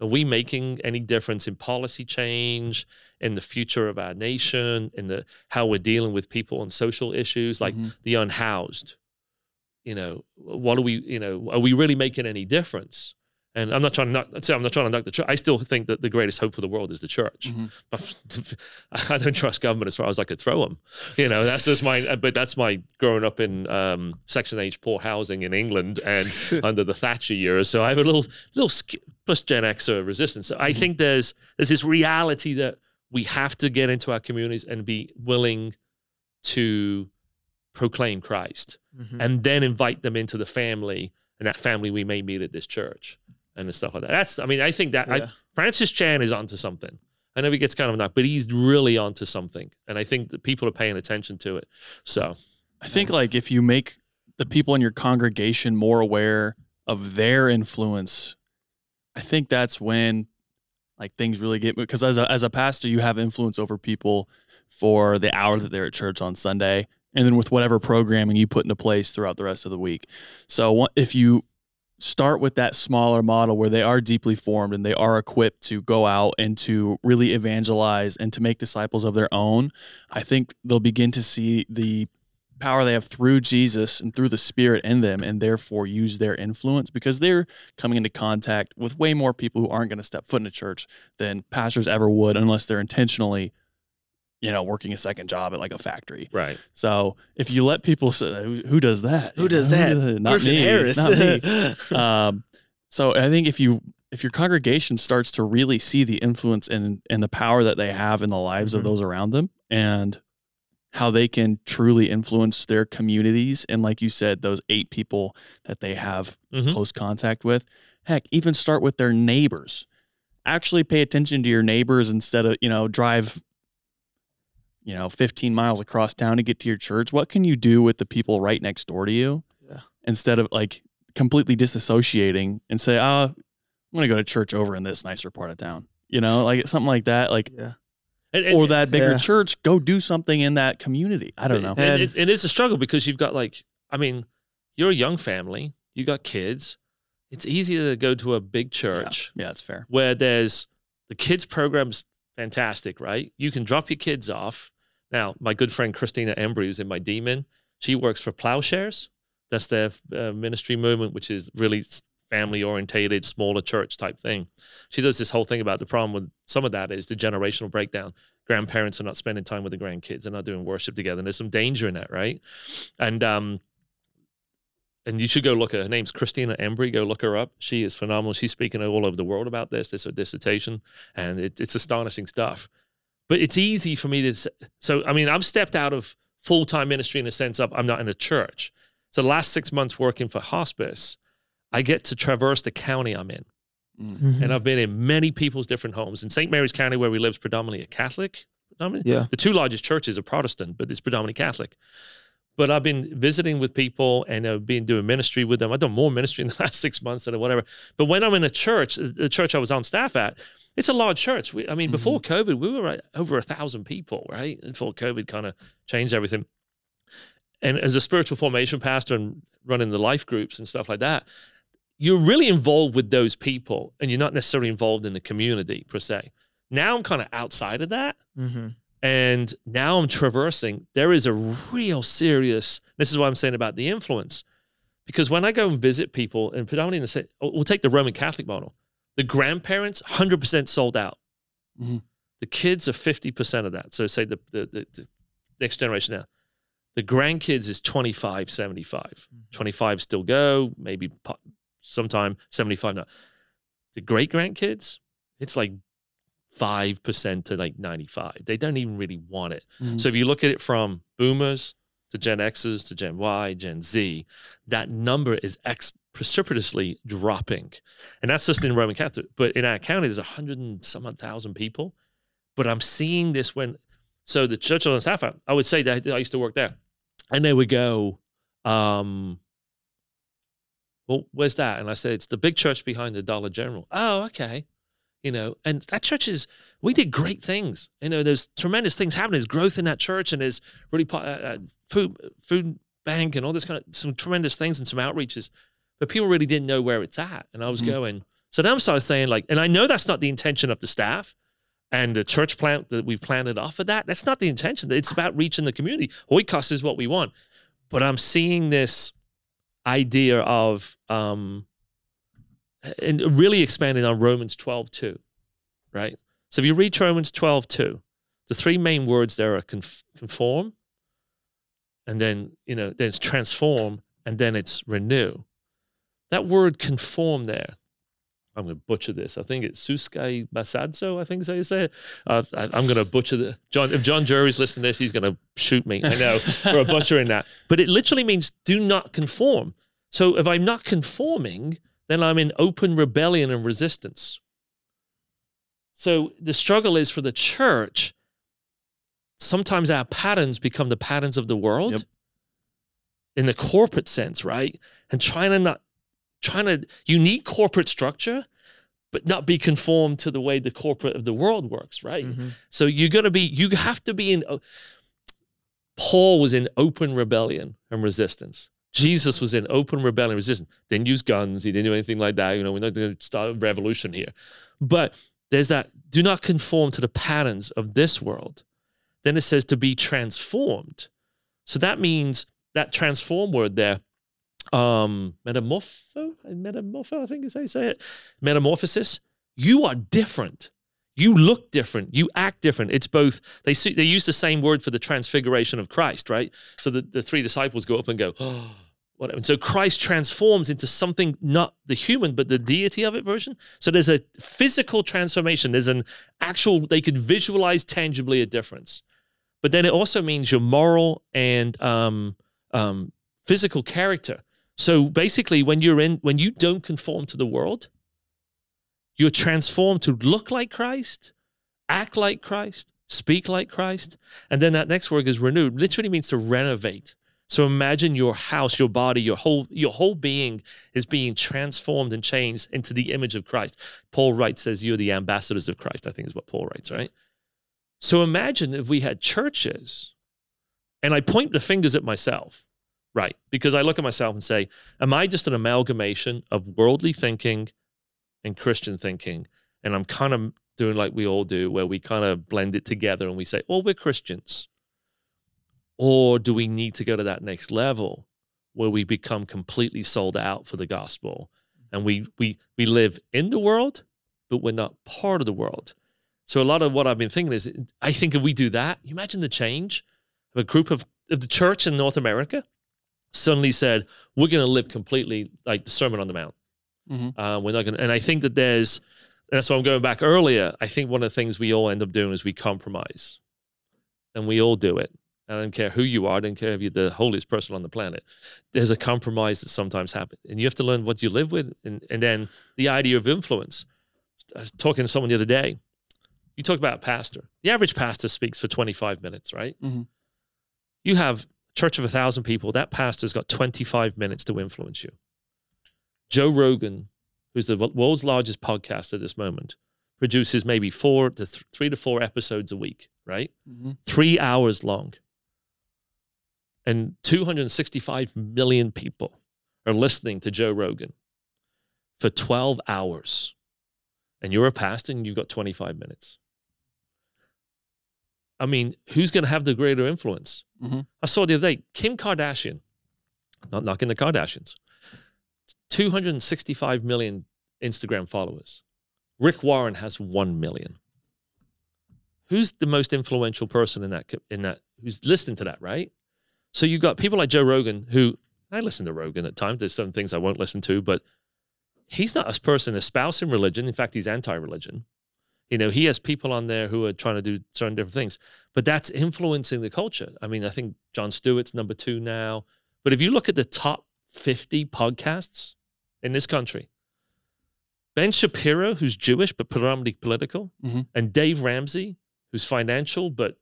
S4: Are we making any difference in policy change, in the future of our nation, in the how we're dealing with people on social issues like
S3: Mhm.
S4: the unhoused? You know, what are we? You know, are we really making any difference? And I'm not trying to knock, say I'm not trying to knock the church. I still think that the greatest hope for the world is the church.
S3: Mhm.
S4: But I don't trust government as far as I could throw them. You know, that's just my. But that's my growing up in um, Section H poor housing in England and under the Thatcher years. So I have a little little plus Gen Xer resistance. So I think there's there's this reality that we have to get into our communities and be willing to proclaim Christ
S2: Mhm.
S4: and then invite them into the family and that family we may meet at this church and the stuff like that. That's I mean I think that
S2: Yeah.
S4: I, Francis Chan is onto something. I know he gets kind of knocked, but he's really onto something, and I think that people are paying attention to it. So
S3: I think like if you make the people in your congregation more aware of their influence, I think that's when like things really get because as a as a pastor, you have influence over people for the hour that they're at church on Sunday, and then with whatever programming you put into place throughout the rest of the week. So if you start with that smaller model where they are deeply formed and they are equipped to go out and to really evangelize and to make disciples of their own, I think they'll begin to see the power they have through Jesus and through the Spirit in them, and therefore use their influence because they're coming into contact with way more people who aren't going to step foot in a church than pastors ever would unless they're intentionally, you know, working a second job at like a factory.
S4: Right.
S3: So if you let people say, who, who does that?
S2: Who does that?
S3: Not
S2: Griffin
S3: me.
S2: Harris.
S3: Not me. um, so I think if you if your congregation starts to really see the influence and and the power that they have in the lives
S2: Mhm.
S3: of those around them and how they can truly influence their communities and like you said those eight people that they have
S4: Mhm.
S3: close contact with heck even start with their neighbors actually pay attention to your neighbors instead of you know drive you know 15 miles across town to get to your church what can you do with the people right next door to you
S2: Yeah.
S3: instead of like completely disassociating and say oh i'm gonna go to church over in this nicer part of town you know like something like that like
S2: yeah.
S4: And, and-
S3: or that bigger
S2: Yeah.
S3: church go do something in that community i don't know
S4: And
S2: And-
S4: it, it is a struggle because you've got like, I mean, you're a young family, you got kids. It's easier to go to a big church
S3: yeah that's fair
S4: where there's the kids program's fantastic, right? You can drop your kids off. Now, my good friend Christina Embry, who's in my DMin, she works for Plowshares. That's their uh, ministry movement, which is really family orientated, smaller church type thing. She does this whole thing about the problem with some of that is the generational breakdown. Grandparents are not spending time with the grandkids. They're not doing worship together. And there's some danger in that, right? And um, and you should go look at her. Her name's Christina Embry. Go look her up. She is phenomenal. She's speaking all over the world about this. This is her dissertation, and it, it's astonishing stuff. But it's easy for me to. s- So I mean, I've stepped out of full time ministry in the sense of I'm not in a church. So the last six months working for hospice, I get to traverse the county I'm in,
S2: Mhm.
S4: and I've been in many people's different homes. In St. Mary's County, where we live, is predominantly a Catholic. Predominantly,
S2: Yeah.
S4: the two largest churches are Protestant, but it's predominantly Catholic. But I've been visiting with people and I've been doing ministry with them. I've done more ministry in the last six months than whatever. But when I'm in a church, the church I was on staff at, it's a large church. We, I mean, before COVID, we were over a thousand people, right? Before COVID kind of changed everything. And as a spiritual formation pastor and running the life groups and stuff like that, you're really involved with those people and you're not necessarily involved in the community per se. Now I'm kind of outside of that.
S2: Mhm.
S4: And now I'm traversing. There is a real serious. This is what I'm saying about the influence, because when I go and visit people, and predominantly in the oh, we'll take the Roman Catholic model. The grandparents, 100% sold out.
S3: Mhm.
S4: The kids are 50% of that. So say the, the, the, the next generation now. The grandkids is 25, 75. 25 still go, maybe sometime 75 not. The great grandkids, it's like 5% to like 95. They don't even really want it.
S3: Mhm.
S4: So if you look at it from boomers to Gen X's to Gen Y, Gen Z, that number is ex- precipitously dropping. And that's just in Roman Catholic. But in our county, there's a hundred and some thousand people. But I'm seeing this when, so the church on staff, I- I would say that I used to work there. And they would go, um, well, where's that? And I said, it's the big church behind the Dollar General. Oh, okay. You know, and that church is, we did great things. You know, there's tremendous things happening. There's growth in that church, and there's really uh, uh, food food bank and all this kind of some tremendous things and some outreaches. But people really didn't know where it's at, and I was
S3: Mhm.
S4: going. So then I started saying like, and I know that's not the intention of the staff and the church plant that we've planted off of that. That's not the intention. It's about reaching the community. Oikos is what we want. But I'm seeing this idea of um and really expanding on Romans 12 2, right? So if you read Romans 12 2, the three main words there are conf- conform, and then, you know, then it's transform, and then it's renew. That word conform there, I'm going to butcher this. I think it's Suskai Masadzo, I think is how you say it. Uh, I, I'm going to butcher the John. If John Jury's listening to this, he's going to shoot me. I know for a butchering that. But it literally means do not conform. So if I'm not conforming, then I'm in open rebellion and resistance. So the struggle is for the church. Sometimes our patterns become the patterns of the world
S3: Yep.
S4: in the corporate sense, right? And trying to not trying to you need corporate structure, but not be conformed to the way the corporate of the world works, right?
S2: Mhm.
S4: So you're gonna be you have to be in. Paul was in open rebellion and resistance. Jesus was in open rebellion and resistance. Didn't use guns. He didn't do anything like that. You know, we're not going to start a revolution here. But there's that do not conform to the patterns of this world. Then it says to be transformed. So that means that transform word there, um, metamorpho, metamorpho, I think is how you say it, metamorphosis. You are different. You look different. You act different. It's both. They they use the same word for the transfiguration of Christ, right? So the, the three disciples go up and go, oh, whatever. And so Christ transforms into something not the human, but the deity of it version. So there's a physical transformation. There's an actual, they could visualize tangibly a difference. But then it also means your moral and um, um, physical character. So basically, when you're in, when you don't conform to the world, you're transformed to look like Christ, act like Christ, speak like Christ. And then that next word is renewed, literally means to renovate. So imagine your house, your body, your whole your whole being is being transformed and changed into the image of Christ. Paul writes says you're the ambassadors of Christ, I think is what Paul writes, right? So imagine if we had churches and I point the fingers at myself, right? Because I look at myself and say, am I just an amalgamation of worldly thinking and Christian thinking? And I'm kind of doing like we all do, where we kind of blend it together and we say, well, we're Christians. Or do we need to go to that next level where we become completely sold out for the gospel and we we we live in the world, but we're not part of the world. So a lot of what I've been thinking is I think if we do that, you imagine the change of a group of, of the church in North America suddenly said, we're going to live completely like the Sermon on the Mount.
S3: Mhm.
S4: Uh, we're not going and I think that there's, and that's why I'm going back earlier. I think one of the things we all end up doing is we compromise and we all do it. I don't care who you are. I don't care if you're the holiest person on the planet. There's a compromise that sometimes happens, and you have to learn what you live with. And, and then the idea of influence. I was talking to someone the other day. You talk about a pastor. The average pastor speaks for 25 minutes, right?
S3: Mhm.
S4: You have church of a thousand people. That pastor's got 25 minutes to influence you. Joe Rogan, who's the world's largest podcast at this moment, produces maybe four to th- three to four episodes a week, right?
S3: Mhm.
S4: three hours long. And 265 million people are listening to Joe Rogan for 12 hours. And you're a pastor and you've got 25 minutes. I mean, who's going to have the greater influence?
S3: Mhm.
S4: I saw the other day Kim Kardashian, not knocking the Kardashians, 265 million Instagram followers. Rick Warren has 1 million who's the most influential person in that in that who's listening to that right so you've got people like joe rogan who i listen to rogan at times there's some things i won't listen to but he's not a person espousing religion in fact he's anti-religion you know he has people on there who are trying to do certain different things but that's influencing the culture i mean i think jon stewart's number two now but if you look at the top 50 podcasts in this country ben shapiro who's jewish but predominantly political
S3: Mhm.
S4: and dave ramsey who's financial but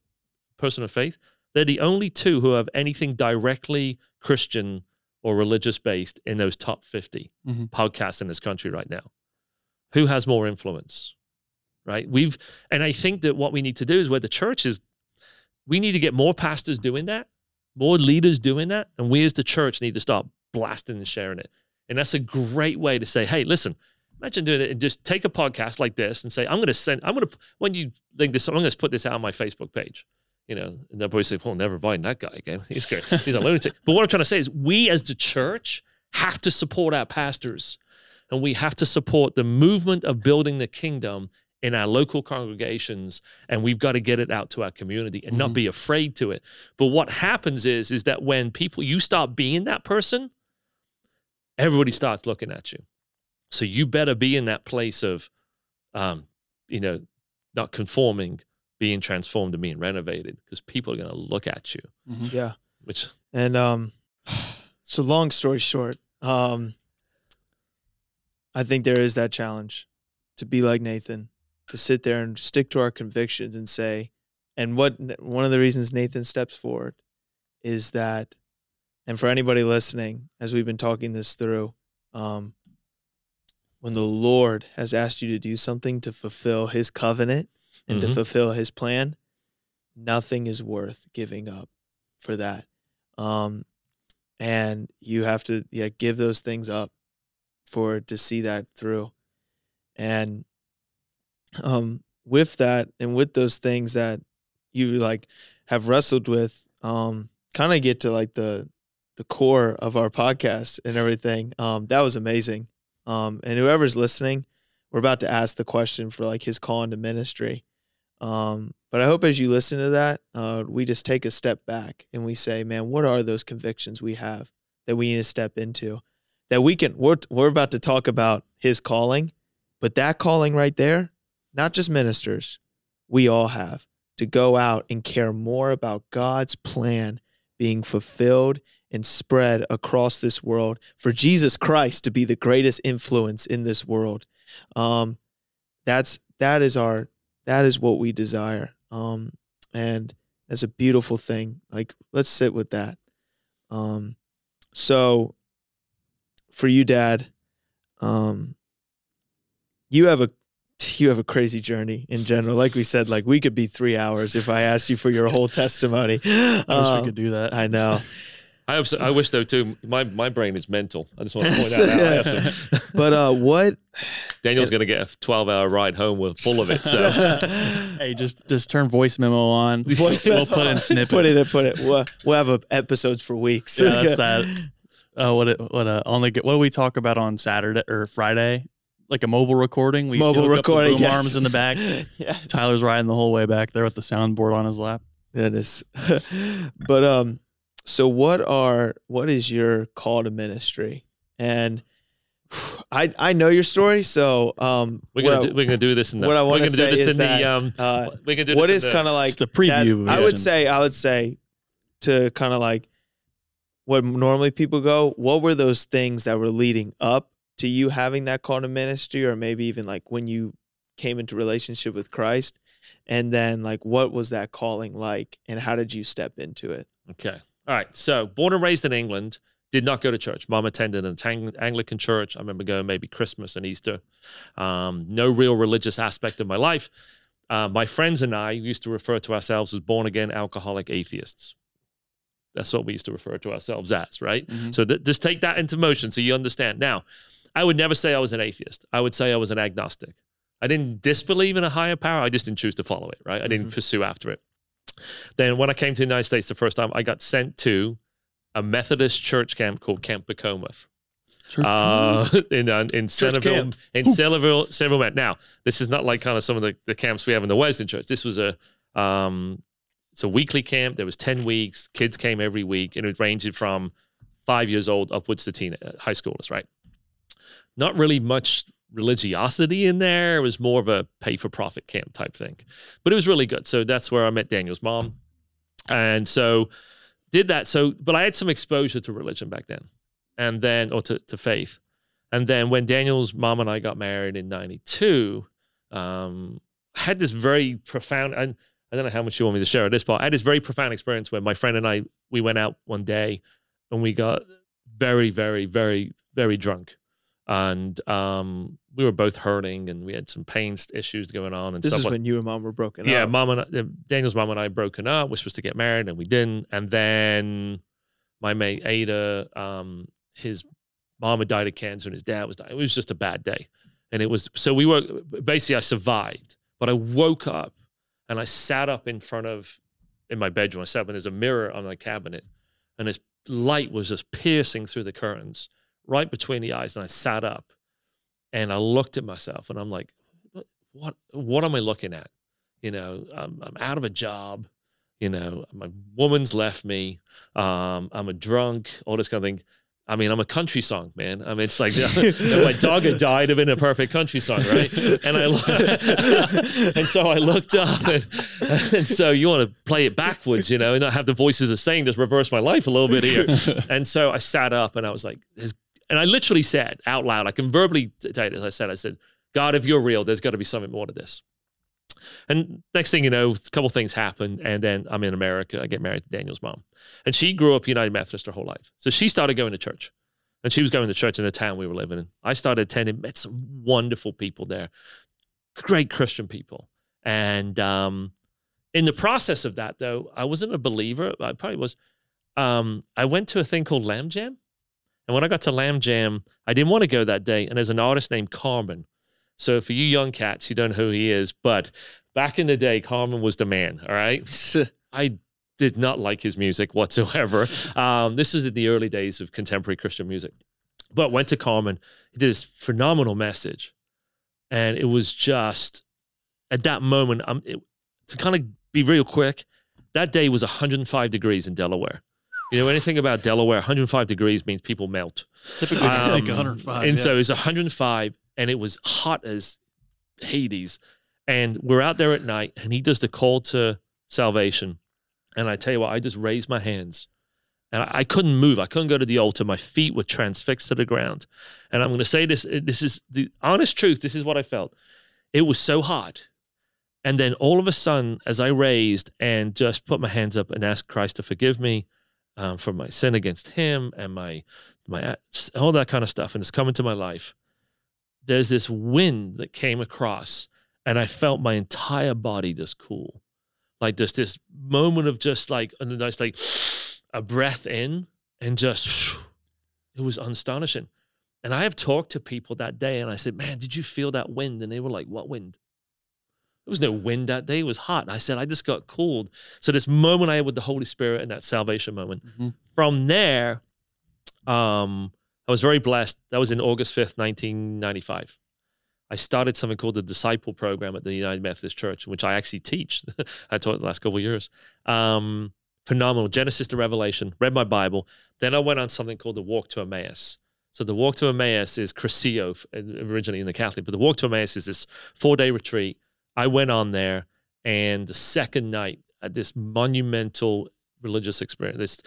S4: person of faith, they're the only two who have anything directly Christian or religious based in those top 50
S3: Mhm.
S4: podcasts in this country right now. Who has more influence? Right? We've, and I think that what we need to do is where the church is, we need to get more pastors doing that, more leaders doing that, and we as the church need to start blasting and sharing it. And that's a great way to say, hey, listen, Imagine doing it and just take a podcast like this and say, I'm going to send, I'm going to, when you think this, I'm going to put this out on my Facebook page. You know, and they'll probably say, well, never invite that guy again. He's great. He's a lunatic. But what I'm trying to say is we as the church have to support our pastors and we have to support the movement of building the kingdom in our local congregations and we've got to get it out to our community and not
S3: Mhm.
S4: be afraid to it but what happens is is that when people you start being that person everybody starts looking at you so you better be in that place of um you know not conforming being transformed and being renovated because people are going to look at you
S2: Yeah.
S4: which
S2: And um so long story short, um I think there is that challenge to be like Nathan, to sit there and stick to our convictions and say and what one of the reasons Nathan steps forward is that and for anybody listening as we've been talking this through, um when the Lord has asked you to do something to fulfill his covenant and to
S4: Mhm.
S2: fulfill his plan, nothing is worth giving up for that. Um, and you have to yeah give those things up for to see that through. And um with that and with those things that you like have wrestled with, um, kind of get to like the the core of our podcast and everything. Um, that was amazing. Um, and whoever's listening, we're about to ask the question for like his call into ministry. Um, but I hope as you listen to that, uh, we just take a step back and we say, man, what are those convictions we have that we need to step into? That we can, we're, we're about to talk about his calling, but that calling right there, not just ministers, we all have to go out and care more about God's plan being fulfilled and spread across this world for Jesus Christ to be the greatest influence in this world. Um, that's that is our that is what we desire. Um, and that's a beautiful thing. Like let's sit with that. Um, so for you, Dad, um, you have a you have a crazy journey in general. Like we said, like we could be three hours if I asked you for your whole testimony.
S3: I wish
S2: Um,
S3: we could do that.
S2: I know.
S4: I have. I wish though too. My my brain is mental. I just want to point that out. I have some,
S2: But uh, what?
S4: Daniel's going to get a 12 hour ride home with full of it. So
S3: hey, just just turn voice memo on.
S2: Voice
S3: we'll
S2: memo.
S3: put in snippets.
S2: Put it. In, Put it. We'll, we'll have a, episodes for weeks.
S3: Yeah, that's that. Uh, what it, what uh, on the what do we talk about on Saturday or Friday? Like a mobile recording. We
S2: Mobile
S3: hook up the
S2: recording.
S3: boom
S2: yes.
S3: arms in the back.
S2: yeah.
S3: Tyler's riding the whole way back there with the soundboard on his lap.
S2: Goodness. but um, so what are what is your call to ministry? And I I know your story, so um,
S4: we're gonna
S2: I-
S4: do, we're gonna do this in the
S2: what I wanna
S4: do
S2: say is
S4: in the
S2: that,
S4: um
S2: uh,
S4: we're gonna do
S2: what
S4: this
S2: is
S4: in
S2: kind of like
S3: the preview.
S2: that- I would say I would say to kind of like what normally people go. What were those things that were leading up to you having that call to ministry, or maybe even like when you came into relationship with Christ, and then like what was that calling like, and how did you step into it?
S4: Okay. All right. So, born and raised in England, did not go to church. Mom attended an Ang- Anglican church. I remember going maybe Christmas and Easter. Um, no real religious aspect of my life. Uh, my friends and I used to refer to ourselves as born again alcoholic atheists. That's what we used to refer to ourselves as, right?
S3: Mhm.
S4: So th- just take that into motion so you understand. Now, I would never say I was an atheist. I would say I was an agnostic. I didn't disbelieve in a higher power. I just didn't choose to follow it, right? I didn't pursue after it. Then when I came to the United States the first time, I got sent to a Methodist church camp called Camp Bacomath uh, in uh, in Centerville,
S2: camp.
S4: in Centerville, Centerville, Mass. Now, this is not like kind of some of the, the camps we have in the Western Church. This was a um, it's a weekly camp. There was ten weeks. Kids came every week, and it ranged from five years old upwards to teen uh, high schoolers. Right? Not really much religiosity in there. It was more of a pay for profit camp type thing, but it was really good. So that's where I met Daniel's mom, and so did that. So, but I had some exposure to religion back then, and then or to to faith, and then when Daniel's mom and I got married in '92, um, I had this very profound. And I don't know how much you want me to share at this part. I had this very profound experience where my friend and I we went out one day, and we got very, very, very, very drunk, and um, we were both hurting, and we had some pain issues going on, and
S2: This is when you and mom were broken
S4: yeah,
S2: up.
S4: Yeah, mom and I, Daniel's mom and I broken up. We're supposed to get married, and we didn't. And then my mate Ada, um, his mom had died of cancer, and his dad was dying. It was just a bad day, and it was so we were basically I survived, but I woke up and I sat up in front of in my bedroom. I sat up, and there's a mirror on my cabinet, and this light was just piercing through the curtains right between the eyes, and I sat up, and I looked at myself, and I'm like, what what, am I looking at? you know I'm, I'm out of a job you know my woman's left me um, i'm a drunk all this kind of thing. I mean i'm a country song man. I mean it's like my dog had died of in a perfect country song right? And i and so i looked up and, and so you want to play it backwards you know and not have the voices of saying just reverse my life a little bit here. And so i sat up and i was like "There's-" and i literally said out loud i can verbally tell you this i said i said god if you're real there's got to be something more to this and next thing you know, a couple things happen, and then I'm in America. I get married to Daniel's mom, and she grew up United Methodist her whole life. So she started going to church, and she was going to church in the town we were living in. I started attending, met some wonderful people there, great Christian people. And um, in the process of that, though, I wasn't a believer. I probably was. Um, I went to a thing called Lamb Jam. And when I got to Lamb Jam, I didn't want to go that day. And there's an artist named Carmen. So for you young cats, you don't know who he is. But back in the day, Carmen was the man. All right. I did not like his music whatsoever. Um, this is in the early days of contemporary Christian music. But went to Carmen. He did this phenomenal message. And it was just at that moment, um, it, to kind of be real quick, that day was 105 degrees in Delaware. You know anything about Delaware? 105 degrees means people melt.
S3: Typically,
S4: Um,
S3: like 105.
S4: And
S3: yeah.
S4: so it was 105 and it was hot as Hades. And we're out there at night and he does the call to salvation. And I tell you what, I just raised my hands and I, I couldn't move. I couldn't go to the altar. My feet were transfixed to the ground. And I'm going to say this this is the honest truth. This is what I felt. It was so hot. And then all of a sudden, as I raised and just put my hands up and asked Christ to forgive me um, for my sin against Him and my my all that kind of stuff, and it's come into my life. There's this wind that came across, and I felt my entire body just cool, like just this moment of just like a nice like a breath in, and just it was astonishing. And I have talked to people that day, and I said, "Man, did you feel that wind?" And they were like, "What wind?" There was no wind that day. It was hot. And I said, I just got cooled. So this moment I had with the Holy Spirit and that salvation moment.
S3: Mhm.
S4: From there, um, I was very blessed. That was in August 5th, 1995. I started something called the Disciple Program at the United Methodist Church, which I actually teach. I taught the last couple of years. Um, phenomenal. Genesis to Revelation. Read my Bible. Then I went on something called the Walk to Emmaus. So the Walk to Emmaus is Cursillo originally in the Catholic, but the Walk to Emmaus is this four-day retreat. I went on there, and the second night, at this monumental religious experience, this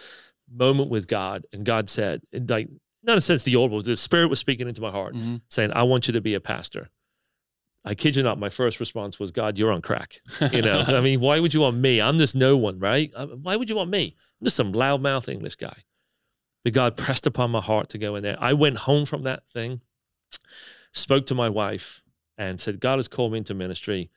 S4: moment with God, and God said, like, not in a sense the old one, the Spirit was speaking into my heart,
S3: Mhm.
S4: saying, "I want you to be a pastor." I kid you not, my first response was, "God, you're on crack." You know, I mean, why would you want me? I'm just no one, right? Uh, Why would you want me? I'm just some loudmouth English guy. But God pressed upon my heart to go in there. I went home from that thing, spoke to my wife, and said, God has called me into ministry.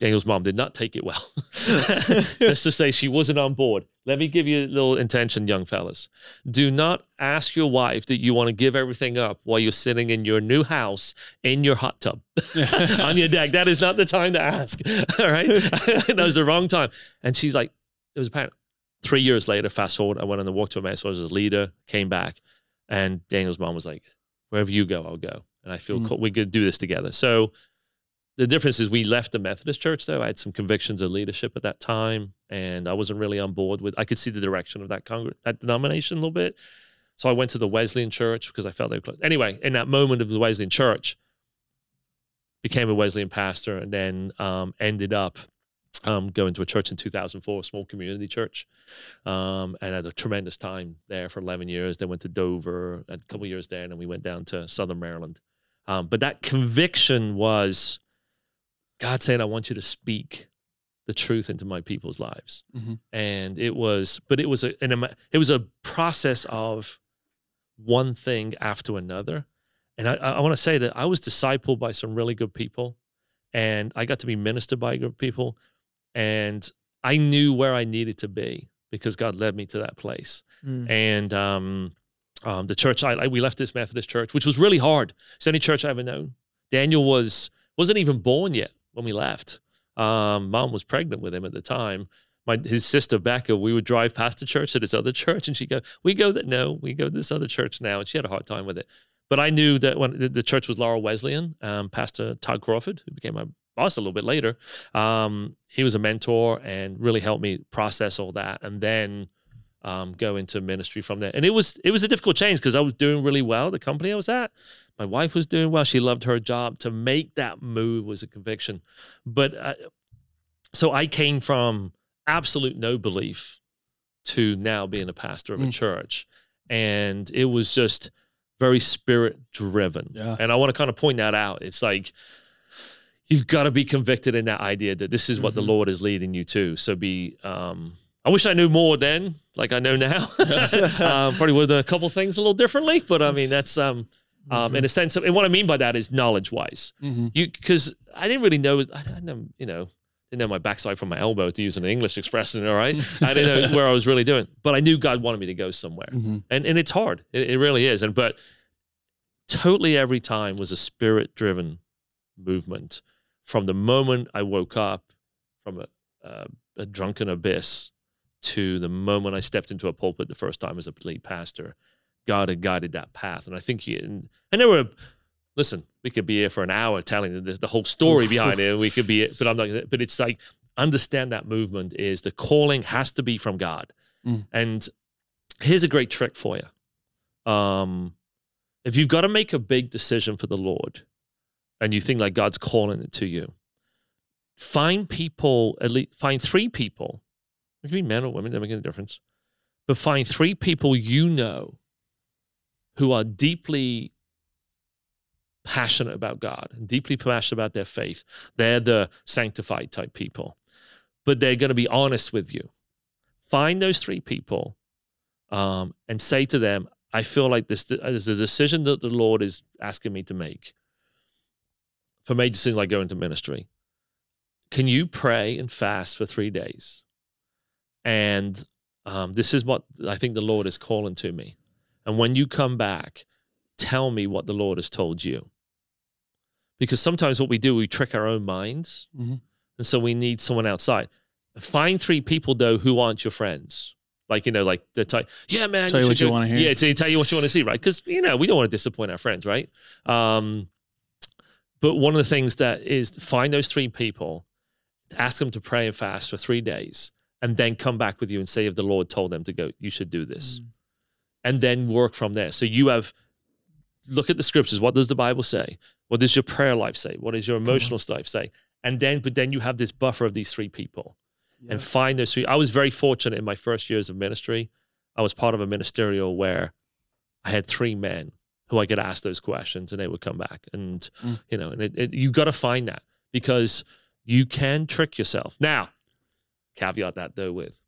S4: Daniel's mom did not take it well. Let's just say she wasn't on board. Let me give you a little intention, young fellas. Do not ask your wife that you want to give everything up while you're sitting in your new house in your hot tub on your deck. That is not the time to ask. All right. that was the wrong time. And she's like, it was apparent. Three years later, fast forward, I went on the walk to Emmaus. I was a leader, came back, and Daniel's mom was like, wherever you go, I'll go. And I feel
S3: Mm.
S4: cool. we could do this together. So the difference is we left the Methodist church though. I had some convictions of leadership at that time, and I wasn't really on board with. I could see the direction of that congr- that denomination a little bit. So I went to the Wesleyan church because I felt they were close. Anyway, in that moment of the Wesleyan church, became a Wesleyan pastor, and then um, ended up um, going to a church in 2004, a small community church, um, and had a tremendous time there for 11 years. Then went to Dover, a couple years there, and then we went down to Southern Maryland. Um, but that conviction was God saying, "I want you to speak the truth into my people's lives,"
S3: Mhm.
S4: and it was, but it was a, an, it was a process of one thing after another. And I, I want to say that I was discipled by some really good people, and I got to be ministered by good people, and I knew where I needed to be because God led me to that place.
S2: Mm.
S4: And um, um, the church, I, I we left this Methodist church, which was really hard. It's the only church I ever known. Daniel was wasn't even born yet when we left. Um, Mom was pregnant with him at the time. My his sister Becca, we would drive past the church to this other church, and she'd go, "We go that no, we go to this other church now," and she had a hard time with it. But I knew that when the, the church was Laurel Wesleyan, um, Pastor Todd Crawford, who became my boss a little bit later, um, he was a mentor and really helped me process all that, and then um, go into ministry from there. And it was it was a difficult change because I was doing really well at the company I was at. My wife was doing well; she loved her job. To make that move was a conviction, but uh, so I came from absolute no belief to now being a pastor of a
S3: Mm.
S4: church, and it was just very spirit driven.
S3: Yeah.
S4: And I want to kind of point that out. It's like you've got to be convicted in that idea that this is what the
S3: Mhm.
S4: Lord is leading you to. So be um, I wish I knew more then, like I know now. um, probably would have done a couple things a little differently, but I mean that's um, um, in a sense of, and what I mean by that is knowledge wise.
S3: Mm-hmm.
S4: You because I didn't really know. I didn't know, you know, didn't know my backside from my elbow to use an English expression. All right, I didn't know where I was really doing, but I knew God wanted me to go somewhere,
S3: Mm-hmm.
S4: and and it's hard. It, it really is. And but totally every time was a spirit driven movement from the moment I woke up from a, a, a drunken abyss to the moment I stepped into a pulpit the first time as a lead pastor. God had guided that path, and I think he and, and there were. Listen, we could be here for an hour telling the, the whole story behind it. We could be, but I'm not. But it's like understand that movement is the calling has to be from God,
S3: Mm.
S4: and here's a great trick for you. Um, if you've got to make a big decision for the Lord, and you think like God's calling it to you, find people at least find three people. It can be men or women, doesn't make any difference. But find three people you know who are deeply passionate about God and deeply passionate about their faith. They're the sanctified type people, but they're going to be honest with you. Find those three people um, and say to them, I feel like this is a decision that the Lord is asking me to make for major decisions like going to ministry. Can you pray and fast for three days? And um, this is what I think the Lord is calling to me. And when you come back, tell me what the Lord has told you. Because sometimes what we do, we trick our own minds.
S3: Mhm.
S4: And so we need someone outside. Find three people, though, who aren't your friends. Like, you know, like the type, yeah, man.
S3: Tell you what
S4: should
S3: you wanna hear.
S4: Yeah, to tell you what you want to see, right? Because, you know, we don't want to disappoint our friends, right? Um, but one of the things that is find those three people, ask them to pray and fast for three days, and then come back with you and say, if the Lord told them to go, you should do this. And then work from there. So you have look at the scriptures. What does the Bible say? What does your prayer life say? What does your emotional life say? And then, but then you have this buffer of these three people
S2: Yeah.
S4: and find those three. I was very fortunate in my first years of ministry. I was part of a ministerial where I had three men who I could ask those questions and they would come back. And,
S3: Mm.
S4: you know, and it, it, you got to find that because you can trick yourself. Now, caveat that though with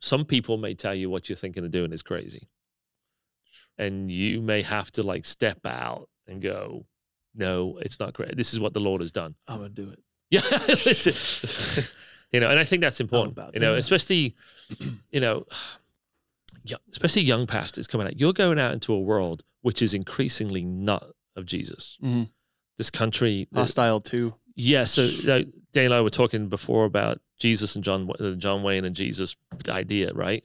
S4: some people may tell you what you're thinking of doing is crazy. And you may have to like step out and go, no, it's not great. This is what the Lord has done.
S2: I'm gonna do it.
S4: Yeah. you know, and I think that's important.
S2: about
S4: You know,
S2: that.
S4: especially, you know, especially young pastors coming out. You're going out into a world which is increasingly not of Jesus.
S3: Mhm.
S4: This country,
S3: Hostile too.
S4: yeah. So uh, Dan and I were talking before about Jesus and John, uh, John Wayne and Jesus idea, right?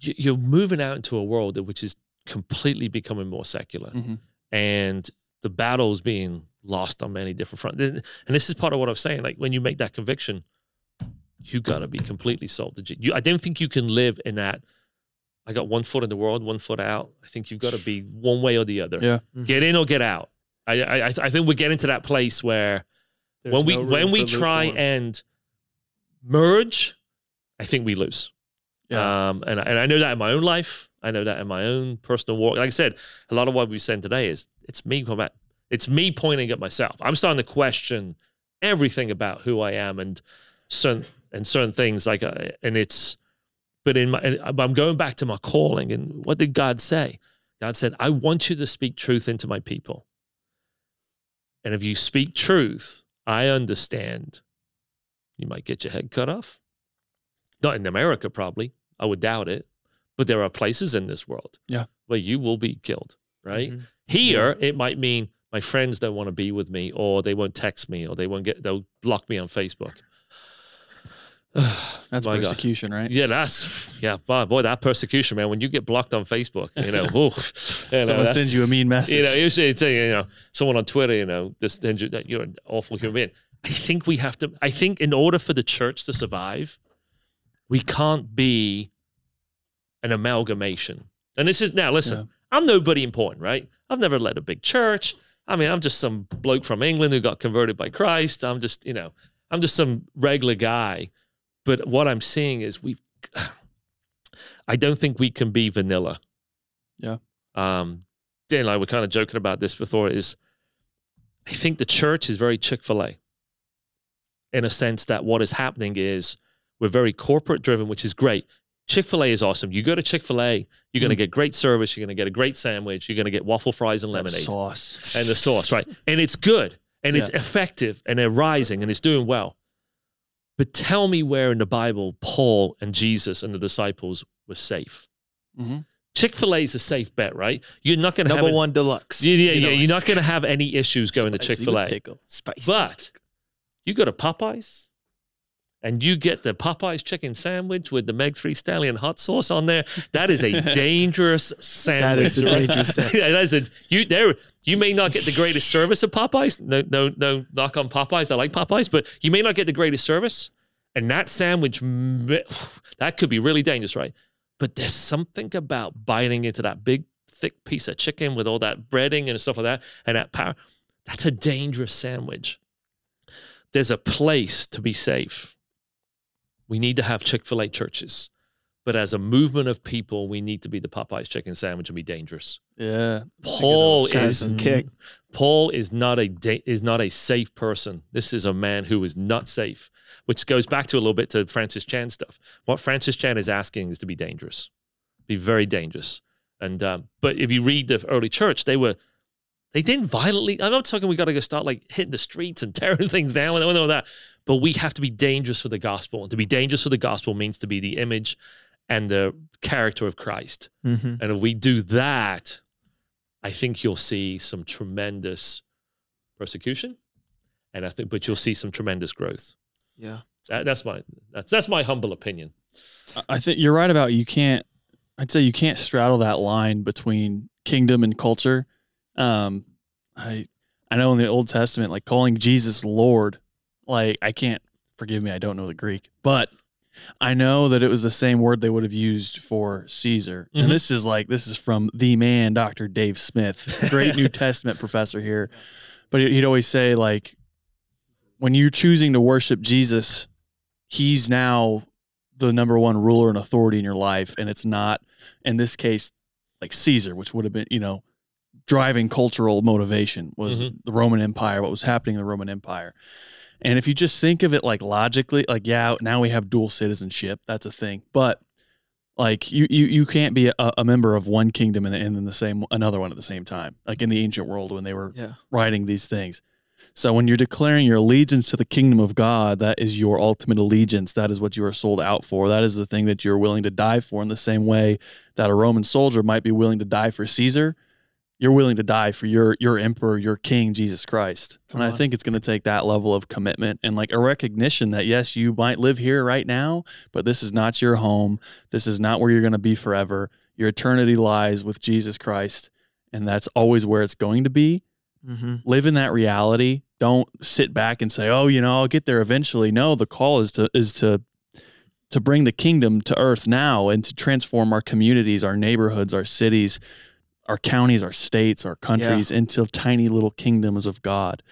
S4: You- You're moving out into a world which is completely becoming more secular
S3: Mhm.
S4: and the battle's being lost on many different fronts. And and this is part of what I'm saying. Like when you make that conviction, you got to be completely sold to Jesus. You, I don't think you can live in that. I got one foot in the world, one foot out. I think you've got to be one way or the other.
S3: Yeah.
S4: Get in or get out. I I, I I think we're getting to that place where
S2: There's
S4: when we
S2: no
S4: when we try
S2: lukewarm.
S4: and merge, I think we lose.
S3: Yeah.
S4: Um, and I- and I know that in my own life. I know that in my own personal walk. Like I said, a lot of what we've said today is it's me going back. It's me pointing at myself. I'm starting to question everything about who I am and certain and certain things. Like, uh, and it's, but in my, and I'm going back to my calling. And what did God say? God said, "I want you to speak truth into my people." And if you speak truth, I understand. You might get your head cut off. Not in America, probably. I would doubt it. But there are places in this world
S3: Yeah.
S4: where you will be killed, right?
S2: Mhm.
S4: Here, it might mean my friends don't want to be with me, or they won't text me, or they won't get, they'll block me on Facebook.
S3: That's
S4: My
S3: persecution, right?
S4: Yeah, that's yeah, boy, boy, that persecution, man. When you get blocked on Facebook, you know, ooh, you know,
S3: Someone
S4: that's-
S3: sends you a mean message.
S4: You know, usually it's you know someone on Twitter, you know, this you- that you're an awful human being. I think we have to. I think in order for the church to survive, we can't be an amalgamation. And this is now. Listen,
S3: Yeah.
S4: I'm nobody important, right? I've never led a big church. I mean, I'm just some bloke from England who got converted by Christ. I'm just, you know, I'm just some regular guy. But what I'm seeing is we've. I don't think we can be vanilla.
S3: Yeah.
S4: Um, Dan and I were kind of joking about this before. Is I think the church is very Chick Fil A, in a sense that what is happening is We're very corporate driven, which is great. Chick fil A is awesome. You go to Chick fil A, you're going to get great service. You're going to get a great sandwich. You're going to get waffle fries and
S3: That
S4: lemonade
S3: sauce.
S4: and the sauce, right? And it's good and it's effective and they're rising and it's doing well. But tell me where in the Bible Paul and Jesus and the disciples were safe.
S3: Mhm.
S4: Chick fil A is a safe bet, right? You're not going to have
S2: Number one deluxe.
S4: Yeah, yeah,
S2: You know,
S4: yeah. You're not going to have any issues going to Chick fil A.
S2: spicy.
S4: But you go to Popeyes and you get the Popeyes chicken sandwich with the Megan Thee Stallion hot sauce on there. That is a dangerous sandwich.
S2: that is a dangerous sandwich.
S4: Yeah, that is a, you there. You may not get the greatest service at Popeyes. No, no, no. Knock on Popeyes. I like Popeyes, but you may not get the greatest service. And that sandwich, that could be really dangerous, right? But there's something about biting into that big, thick piece of chicken with all that breading and stuff like that, and that power. That's a dangerous sandwich. There's a place to be safe. We need to have Chick fil A churches. But as a movement of people, we need to be the Popeyes chicken sandwich and be dangerous.
S3: Yeah.
S4: Paul is
S2: kick.
S4: Paul is not a da- is not a safe person. This is a man who is not safe, which goes back to a little bit to Francis Chan stuff. What Francis Chan is asking is to be dangerous, be very dangerous. And um, but if you read the early church, they were they didn't violently. I'm not talking we got to go start like hitting the streets and tearing things down and all that. But we have to be dangerous for the gospel. And to be dangerous for the gospel means to be the image and the character of Christ.
S2: Mhm.
S4: And if we do that, I think you'll see some tremendous persecution, and I think, but you'll see some tremendous growth.
S2: Yeah.
S4: That, that's my that's that's my humble opinion.
S3: I- I think you're right about you can't. I'd say you can't straddle that line between kingdom and culture. Um, I I know in the Old Testament, like calling Jesus Lord, like I can't forgive me, I don't know the Greek, but I know that it was the same word they would have used for Caesar.
S4: Mhm.
S3: And this is like this is from the man, Dr. Dave Smith, great New Testament professor here. But he'd always say like when you're choosing to worship Jesus, he's now the number one ruler and authority in your life. And it's not, in this case, like Caesar, which would have been, you know, driving cultural motivation was
S4: Mhm.
S3: the Roman Empire, what was happening in the Roman Empire. And if you just think of it like logically, like, yeah, now we have dual citizenship, that's a thing. But like you you, you can't be a, a member of one kingdom and, and then the same another one at the same time. Like in the ancient world when they were
S2: Yeah.
S3: writing these things. So when you're declaring your allegiance to the kingdom of God, that is your ultimate allegiance. That is what you are sold out for. That is the thing that you're willing to die for in the same way that a Roman soldier might be willing to die for Caesar. You're willing to die for your your emperor, your king, Jesus Christ.
S2: Come
S3: and I think it's going to take that level of commitment and like a recognition that yes, you might live here right now, but this is not your home. This is not where you're going to be forever. Your eternity lies with Jesus Christ, and that's always where it's going to be
S2: Mm-hmm.
S3: live in that reality. Don't sit back and say, "Oh, you know, I'll get there eventually." No, the call is to is to to bring the kingdom to earth now and to transform our communities, our neighborhoods, our cities, our counties, our states, our countries into tiny little kingdoms of God.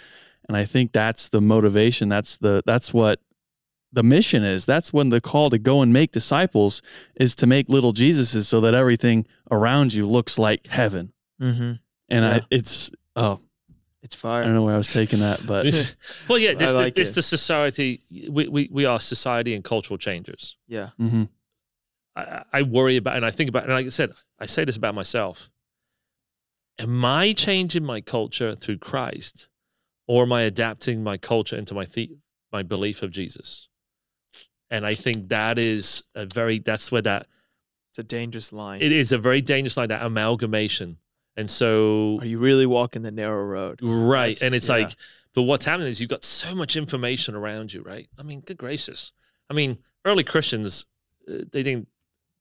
S3: And I think that's the motivation. That's the that's what the mission is. That's when the call to go and make disciples is to make little Jesuses so that everything around you looks like heaven.
S2: Mm-hmm.
S3: And
S2: Yeah.
S3: I, it's oh,
S2: It's fire.
S3: I don't know where I was taking that, but
S4: well, yeah,
S2: I
S4: this,
S2: like
S4: this,
S2: it.
S4: the society. We, we we are society and cultural changers.
S2: Yeah.
S3: Mhm.
S4: I, I worry about, and I think about, and like I said, I say this about myself. Am I changing my culture through Christ, or am I adapting my culture into my the, my belief of Jesus? And I think that is a very that's where that
S2: It's a dangerous line.
S4: it is a very dangerous line that amalgamation. And so
S2: Are you really walking the narrow road?
S4: Right.
S2: That's-
S4: and it's
S2: yeah.
S4: like, but what's happening is you've got so much information around you, right? I mean, good gracious. I mean, early Christians, uh, they didn't,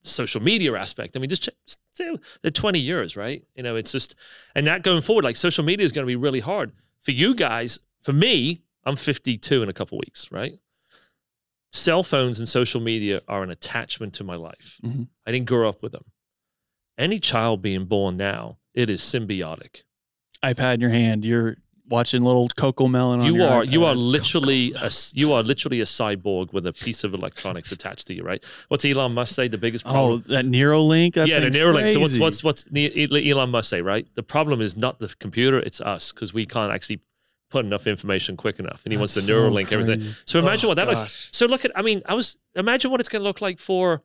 S4: social media aspect. I mean, just still, they're 20 years, right? You know, it's just, and that going forward, like social media is going to be really hard for you guys. For me, I'm 52 in a couple weeks, right? Cell phones and social media are an attachment to my life.
S3: Mhm.
S4: I didn't grow up with them. Any child being born now, it is symbiotic.
S3: iPad in your hand, you're watching little CoComelon. On
S4: you
S3: your
S4: are you are literally a s- you are literally a cyborg with a piece of electronics attached to you, right? What's Elon Musk say? The biggest problem?
S3: Oh, that Neuralink. That
S4: yeah, the
S3: thing's
S4: Neuralink. So what's what's what's Elon Musk say? Right. The problem is not the computer; it's us because we can't actually put enough information quick enough, and he wants
S3: the
S4: to
S3: so
S4: Neuralink everything. So imagine
S2: Oh,
S4: what that looks.
S2: gosh.
S4: So look at, I mean, I was imagine what it's going to look like for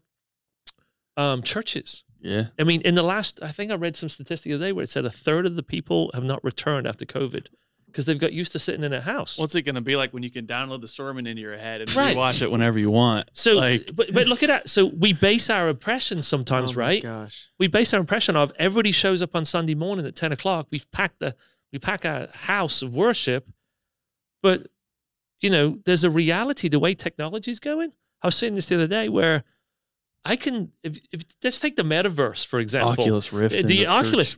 S4: um, churches.
S3: Yeah.
S4: I mean, in the last, I think I read some statistic the other day where it said a third of the people have not returned after COVID because they've got used to sitting in a house.
S3: What's it going to be like when you can download the sermon into your head and
S4: Right.
S3: watch it whenever you want?
S4: so,
S3: like,
S4: but, but look at that. So we base our impression sometimes,
S2: Oh my
S4: right?
S2: Gosh.
S4: We base our impression of everybody shows up on Sunday morning at 10 o'clock. We've packed the, we pack a house of worship, but you know, there's a reality the way technology is going. I was saying this the other day where I can, if, if let's take the metaverse, for example.
S3: Oculus Rift. In
S4: the
S3: church.
S4: Oculus,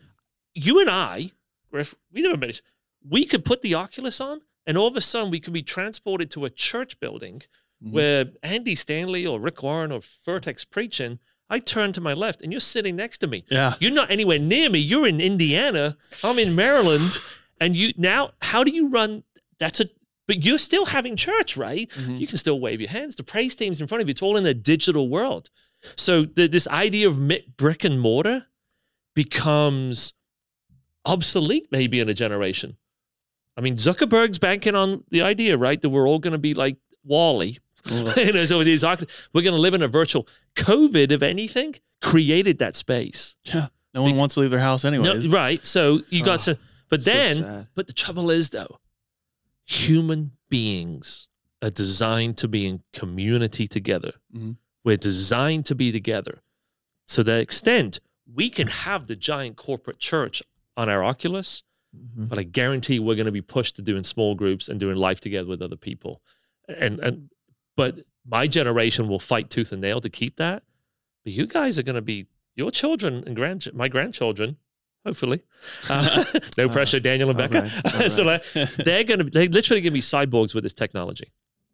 S4: you and I, Griff, we never met. We could put the Oculus on, and all of a sudden we could be transported to a church building
S3: Mhm.
S4: where Andy Stanley or Rick Warren or Furtick's preaching. I turn to my left, and you're sitting next to me.
S3: Yeah.
S4: You're not anywhere near me. You're in Indiana. I'm in Maryland, and you now. How do you run? That's a. But you're still having church, right?
S3: Mhm.
S4: You can still wave your hands. The praise team's in front of you. It's all in a digital world. So the, this idea of brick and mortar becomes obsolete maybe in a generation. I mean, Zuckerberg's banking on the idea, right, that we're all going to be like WALL-E. you know, so these we're going to live in a virtual. COVID, if anything, created that space.
S3: Yeah. No one wants to leave their house anyway.
S4: No, right. So you got
S2: Oh,
S4: to, but then,
S2: sad.
S4: but the trouble is though, human beings are designed to be in community together.
S3: Mhm.
S4: We're designed to be together. So to the extent we can have the giant corporate church on our Oculus,
S2: Mhm.
S4: but I guarantee we're going to be pushed to doing small groups and doing life together with other people. And and but my generation will fight tooth and nail to keep that. But you guys are going to be your children and grand my grandchildren, hopefully. Uh, no pressure, Daniel and Becca.
S2: right,
S4: so like, they're going to they literally going to be cyborgs with this technology.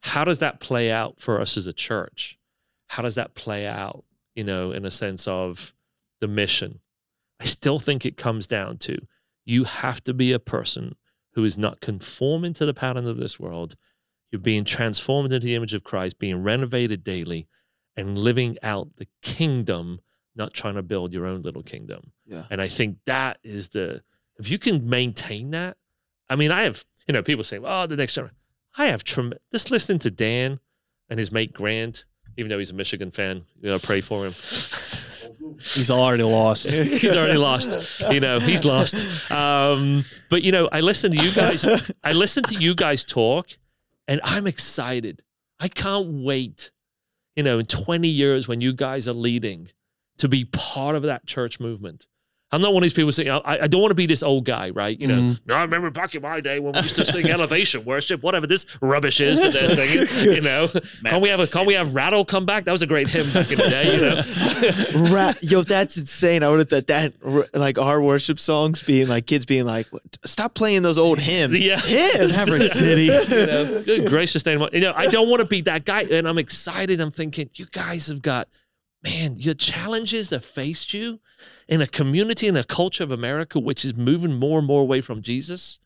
S4: How does that play out for us as a church? How does that play out? You know, in a sense of the mission. I still think it comes down to you have to be a person who is not conforming to the pattern of this world. You're being transformed into the image of Christ, being renovated daily, and living out the kingdom, not trying to build your own little kingdom.
S2: Yeah.
S4: And I think that is the, if you can maintain that, I mean, I have, you know, people say, oh, the next generation. I have trem- just listening to Dan and his mate Grant, even though he's a Michigan fan, you know, pray for him.
S3: He's already lost.
S4: he's already lost. You know, he's lost. Um, but you know, I listen to you guys. I listen to you guys talk, and I'm excited. I can't wait. You know, in 20 years when you guys are leading, to be part of that church movement. I'm not one of these people saying, I, I don't want to be this old guy, right? You know,
S3: Mhm.
S4: I remember back in my day when we used to sing elevation worship, whatever this rubbish is that they're singing, you know. Can't we have a, can't we have Rattle come back? That was a great hymn back in the day, you know.
S2: Ra- Yo, that's insane. I would have thought that, like our worship songs being like kids being like, stop playing those old hymns.
S4: Yeah.
S2: Hymns.
S3: Maverick City.
S4: you know, good gracious name. You know, I don't want to be that guy. And I'm excited. I'm thinking, you guys have got, man, your challenges that faced you in a community and a culture of America, which is moving more and more away from Jesus.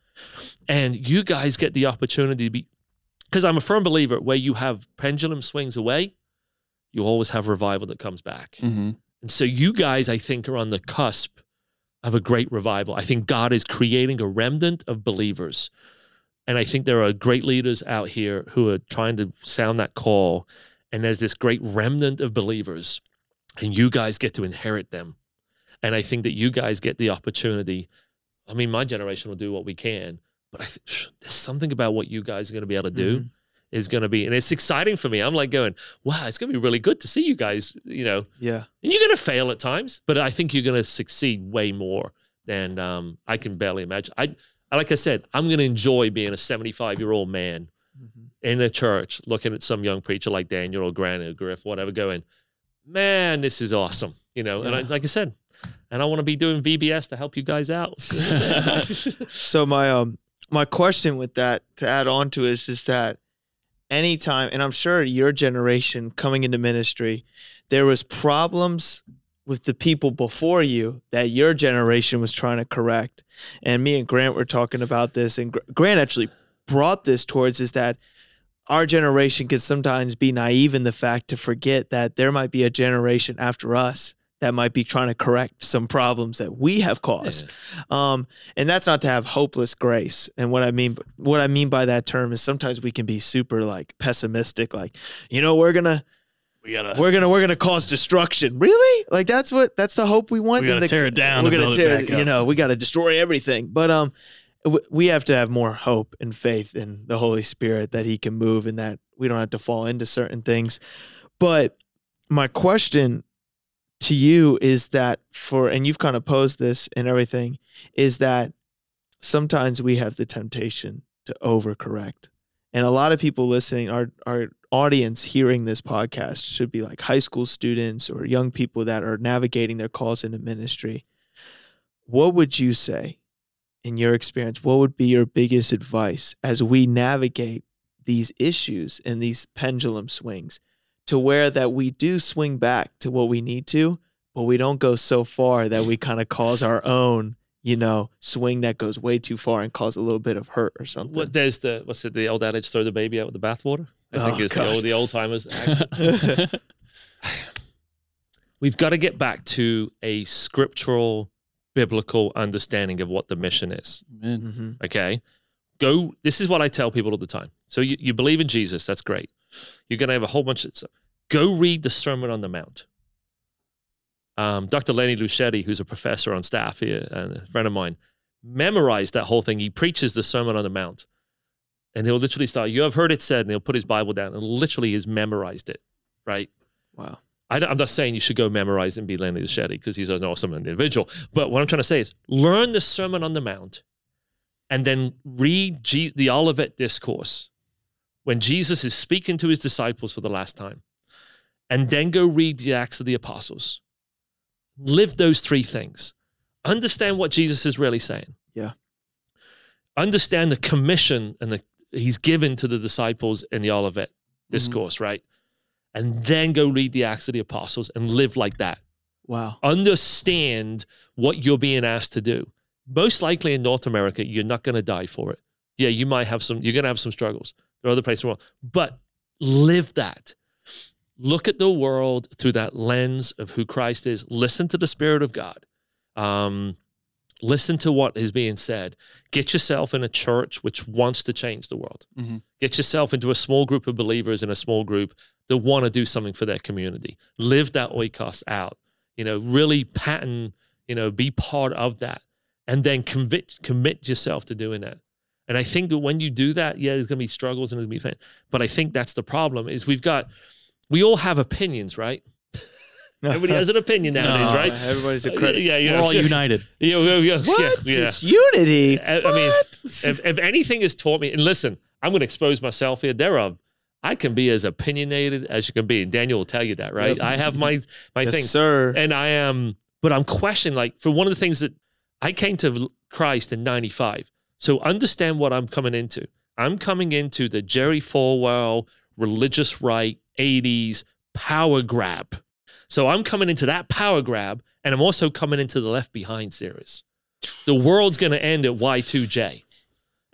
S4: And you guys get the opportunity to be, because I'm a firm believer where you have pendulum swings away, you always have revival that comes back.
S3: Mhm.
S4: And so you guys, I think, are on the cusp of a great revival. I think God is creating a remnant of believers. And I think there are great leaders out here who are trying to sound that call. And there's this great remnant of believers, and you guys get to inherit them. And I think that you guys get the opportunity. I mean, my generation will do what we can, but I think there's something about what you guys are going to be able to do is going to be, and it's exciting for me. I'm like going, wow, it's going to be really good to see you guys, you know,
S2: Yeah.
S4: and you're going to fail at times, but I think you're going to succeed way more than um, I can barely imagine. I, like I said, I'm going to enjoy being a 75 year old man in a church looking at some young preacher like Daniel or Grant or Griff, whatever, going, man, this is awesome. You know, and I, like I said, and I want to be doing VBS to help you guys out.
S2: So my um my question with that to add on to is is that anytime and I'm sure your generation coming into ministry, there was problems with the people before you that your generation was trying to correct. And me and Grant were talking about this and Grant actually brought this towards is that our generation can sometimes be naive in the fact to forget that there might be a generation after us that might be trying to correct some problems that we have caused. Um, and that's not to have hopeless grace. And what I mean, what I mean by that term is sometimes we can be super like pessimistic, like, you know, we're gonna,
S3: We gotta
S2: we're gonna, we're gonna cause destruction. Really? Like that's what, that's the hope we want.
S3: we gotta
S2: the-
S3: tear it down.
S2: we're gonna tear,
S3: it back
S2: you know, we gotta destroy everything. But um, we have to have more hope and faith in the Holy Spirit that He can move and that we don't have to fall into certain things. But my question to you is that for and you've kind of posed this and everything is that sometimes we have the temptation to overcorrect and a lot of people listening our our audience hearing this podcast should be like high school students or young people that are navigating their calls into ministry what would you say in your experience what would be your biggest advice as we navigate these issues and these pendulum swings to where that we do swing back to what we need to, but we don't go so far that we kind of cause our own, you know, swing that goes way too far and cause a little bit of hurt or something.
S4: What there's the what's it the old adage throw the baby out with the bathwater? I think
S2: Oh,
S4: it's the old the old timers. We've got to get back to a scriptural biblical understanding of what the mission is.
S3: Amen.
S2: Mhm.
S4: Okay. Go this is what I tell people all the time. So you, you believe in Jesus, that's great. You're gonna have a whole bunch of stuff. Go read the Sermon on the Mount. Um, Dr. Lenny Lucetti, who's a professor on staff here and a friend of mine, memorized that whole thing. He preaches the Sermon on the Mount. And he'll literally start, you have heard it said, and he'll put his Bible down and literally has memorized it. Right.
S2: Wow.
S4: I am not saying you should go memorize and be Lenny Lucetti because he's an awesome individual. But what I'm trying to say is learn the Sermon on the Mount and then read G- the Olivet Discourse when Jesus is speaking to his disciples for the last time. And then go read the Acts of the Apostles. Live those three things. Understand what Jesus is really saying.
S2: Yeah.
S4: Understand the commission and the he's given to the disciples in the Olivet mm-hmm. Discourse, right? And then go read the Acts of the Apostles and live like that
S2: Wow.
S4: understand what you're being asked to do. Most likely in North America, you're not going to die for it. Yeah, you might have some, you're going to have some struggles. There are other places in the world, but live that. Look at the world through that lens of who Christ is. Listen to the Spirit of God. Um, listen to what is being said. Get yourself in a church which wants to change the world.
S3: Mhm.
S4: Get yourself into a small group of believers in a small group that want to do something for their community. Live that oikos out you know, really pattern, you know, be part of that and then commit commit yourself to doing that. And I think that when you do that, yeah, there's gonna be struggles and there's gonna be things. But I think that's the problem is we've got we all have opinions, right? Everybody has an opinion nowadays,
S3: No.
S4: right?
S2: Everybody's a
S4: Uh,
S2: critic.
S4: Yeah, yeah.
S3: We're all
S4: yeah.
S3: united.
S4: Yeah, yeah, yeah,
S2: What?
S4: yeah, yeah.
S2: It's unity.
S4: I, I mean, if, if anything has taught me, and listen, I'm going to expose myself here. There are, I can be as opinionated as you can be, and Daniel will tell you that, right?
S2: Yep.
S4: I have my my
S2: yes,
S4: thing,
S2: sir.
S4: and I am, but I'm questioning. Like for one of the things that I came to Christ in '95, so understand what I'm coming into. I'm coming into the Jerry Falwell religious right '80s power grab. So I'm coming into that power grab, and I'm also coming into the Left Behind series. The world's going to end at Y2K.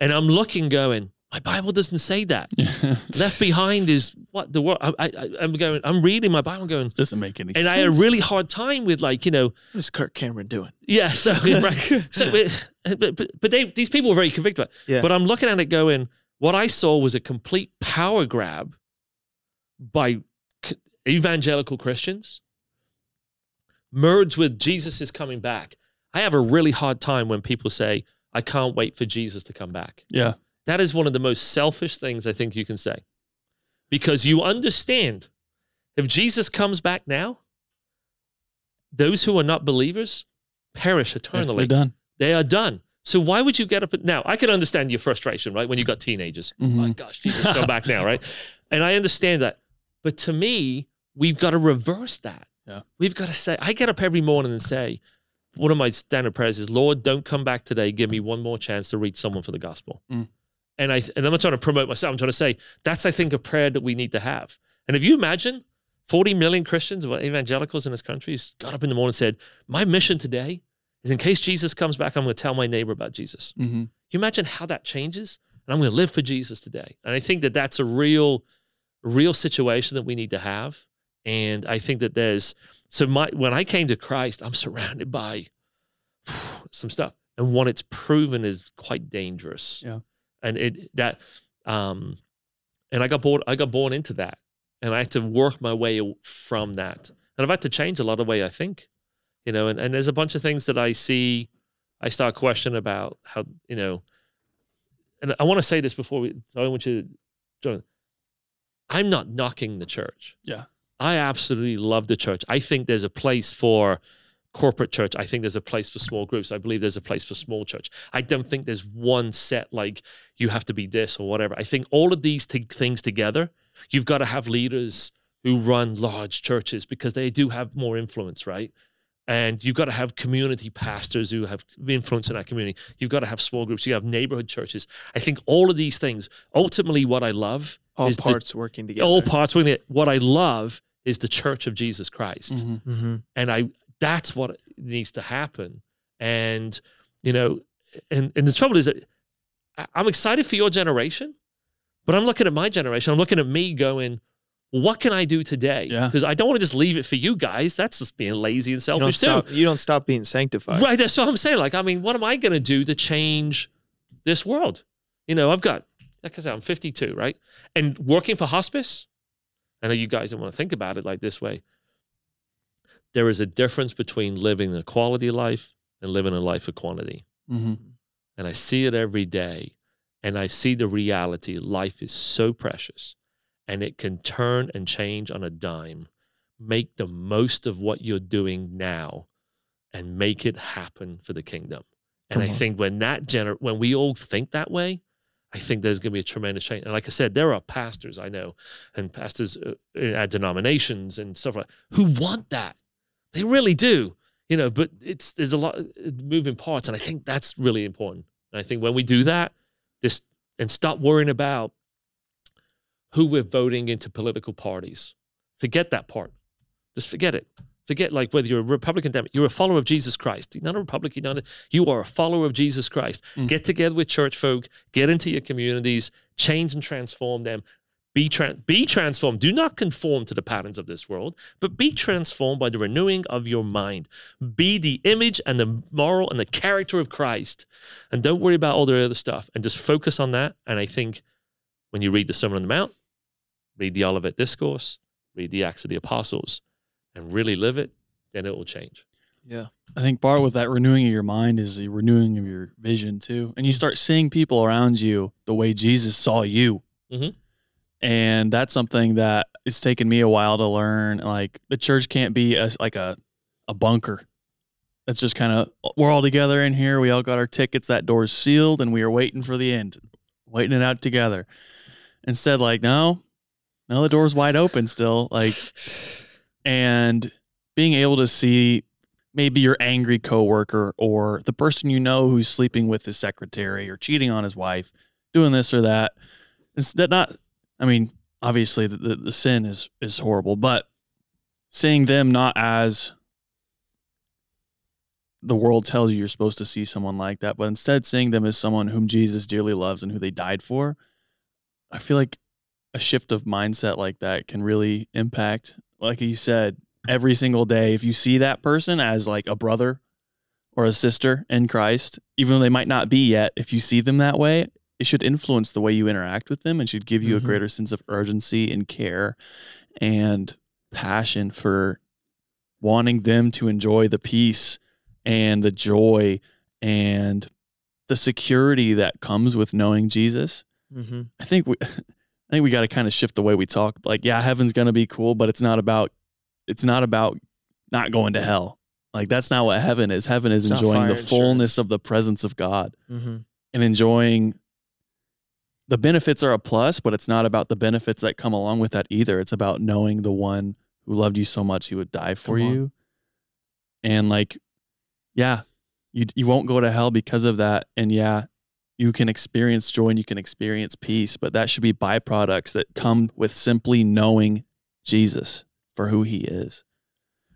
S4: And I'm looking, going, my Bible doesn't say that. Left Behind is what the world. I, I, I'm going. I'm reading my Bible, going,
S3: Doesn't make any sense.
S4: and
S3: sense.
S4: I had a really hard time with like you know,
S2: What is Kirk Cameron doing?
S4: yeah. So, right. so but, but, but they these people were very convicted. About it.
S2: Yeah.
S4: But I'm looking at it, going, what I saw was a complete power grab by evangelical Christians merged with Jesus is coming back. I have a really hard time when people say, I can't wait for Jesus to come back.
S3: yeah.
S4: That is one of the most selfish things I think you can say. Because you understand if Jesus comes back now, those who are not believers perish eternally.
S3: They're done.
S4: They are done. So why would you get up? Now, I can understand your frustration, right? When you got teenagers. Oh my gosh, Jesus, come back now, right? And I understand that. But to me, we've got to reverse that.
S3: Yeah.
S4: We've got to say, I get up every morning and say, one of my standard prayers is, Lord, don't come back today. Give me one more chance to reach someone for the gospel.
S3: Mm.
S4: And I and I'm not trying to promote myself. I'm trying to say that's I think a prayer that we need to have. And if you imagine 40 million Christians or evangelicals in this country got up in the morning and said, My mission today is in case Jesus comes back, I'm going to tell my neighbor about Jesus.
S3: hmm
S4: you imagine how that changes? And I'm going to live for Jesus today. And I think that that's a real, real situation that we need to have. And I think that there's so my when I came to Christ, I'm surrounded by some stuff, and one it's proven is quite dangerous.
S3: Yeah.
S4: and it that um, and I got born I got born into that, and I had to work my way from that, and I've had to change a lot of way I think, you know, and and there's a bunch of things that I see, I start questioning about how you know, and I want to say this before we. So I want you to join. I'm not knocking the church.
S3: Yeah.
S4: I absolutely love the church. I think there's a place for corporate church. I think there's a place for small groups. I believe there's a place for small church. I don't think there's one set like you have to be this or whatever. I think all of these t- things together, you've got to have leaders who run large churches because they do have more influence, right? And you've got to have community pastors who have influence in that community. You've got to have small groups. You have neighborhood churches. I think all of these things, ultimately, what I love
S2: All
S4: is the-
S2: parts working together.
S4: all parts working it. What I love is the church of Jesus Christ
S3: Mhm.
S2: hmm
S4: and I that's what needs to happen. And you know, and and the trouble is that I- I'm excited for your generation, but I'm looking at my generation. I'm looking at me going, what can I do today?
S3: Yeah.
S4: Because I don't want to just leave it for you guys. That's just being lazy and
S2: You don't
S4: selfish too.
S2: You don't stop being sanctified.
S4: Right. That's what I'm saying. Like, I mean, what am I going to do to change this world? You know, I've got, like I said, I'm 52, right? And working for hospice, I know you guys don't want to think about it like this way. There is a difference between living a quality life and living a life of quantity.
S3: Mhm.
S4: And I see it every day. And I see the reality life is so precious and it can turn and change on a dime. Make the most of what you're doing now and make it happen for the kingdom. And I think when that gener- when we all think that way, I think there's going to be a tremendous change. And like I said, there are pastors I know and pastors uh, at denominations and stuff like who want that. They really do, you know. But it's there's a lot of moving parts, and I think that's really important. And I think when we do that, this and stop worrying about who we're voting into political parties. Forget that part. Just forget it. Forget like whether you're a Republican, Democrat, you're a follower of Jesus Christ. You're not a Republican, you're not a- you are a follower of Jesus Christ.
S3: Mm.
S4: Get together with church folk, get into your communities, change and transform them. Be, tran be transformed. Do not conform to the patterns of this world, but be transformed by the renewing of your mind. Be the image and the moral and the character of Christ. And don't worry about all the other stuff and just focus on that. And I think when you read the Sermon on the Mount, read the Olivet Discourse, read the Acts of the Apostles, and really live it, then it will change.
S2: Yeah.
S3: I think part with that renewing of your mind is the renewing of your vision too, and you start seeing people around you the way Jesus saw you,
S4: Mhm.
S3: and that's something that it's taken me a while to learn. Like the church can't be a, like a a bunker. That's just kind of we're all together in here. We all got our tickets. That door's sealed, and we are waiting for the end, waiting it out together. Instead, like no, no, the door's wide open still. Like and being able to see maybe your angry coworker or the person you know who's sleeping with his secretary or cheating on his wife, doing this or that. That not. I mean, obviously the, the, the sin is is horrible, but seeing them not as the world tells you you're supposed to see someone like that, but instead seeing them as someone whom Jesus dearly loves and who they died for, I feel like a shift of mindset like that can really impact, like you said, every single day. If you see that person as like a brother or a sister in Christ, even though they might not be yet, if you see them that way, it should influence the way you interact with them and should give you
S2: Mhm.
S3: a greater sense of urgency and care and passion for wanting them to enjoy the peace and the joy and the security that comes with knowing Jesus.
S2: hmm
S3: I think we I think we got to kind of shift the way we talk. Like, yeah, heaven's gonna be cool, but it's not about it's not about not going to hell. Like that's not what heaven is. Heaven is
S2: It's
S3: enjoying the fullness
S2: insurance.
S3: of the presence of God
S2: hmm
S3: and enjoying the benefits are a plus, but it's not about the benefits that come along with that either. It's about knowing the one who loved you so much he would die for you. And like, yeah, you you won't go to hell because of that. And yeah, you can experience joy and you can experience peace, but that should be byproducts that come with simply knowing Jesus for who he is.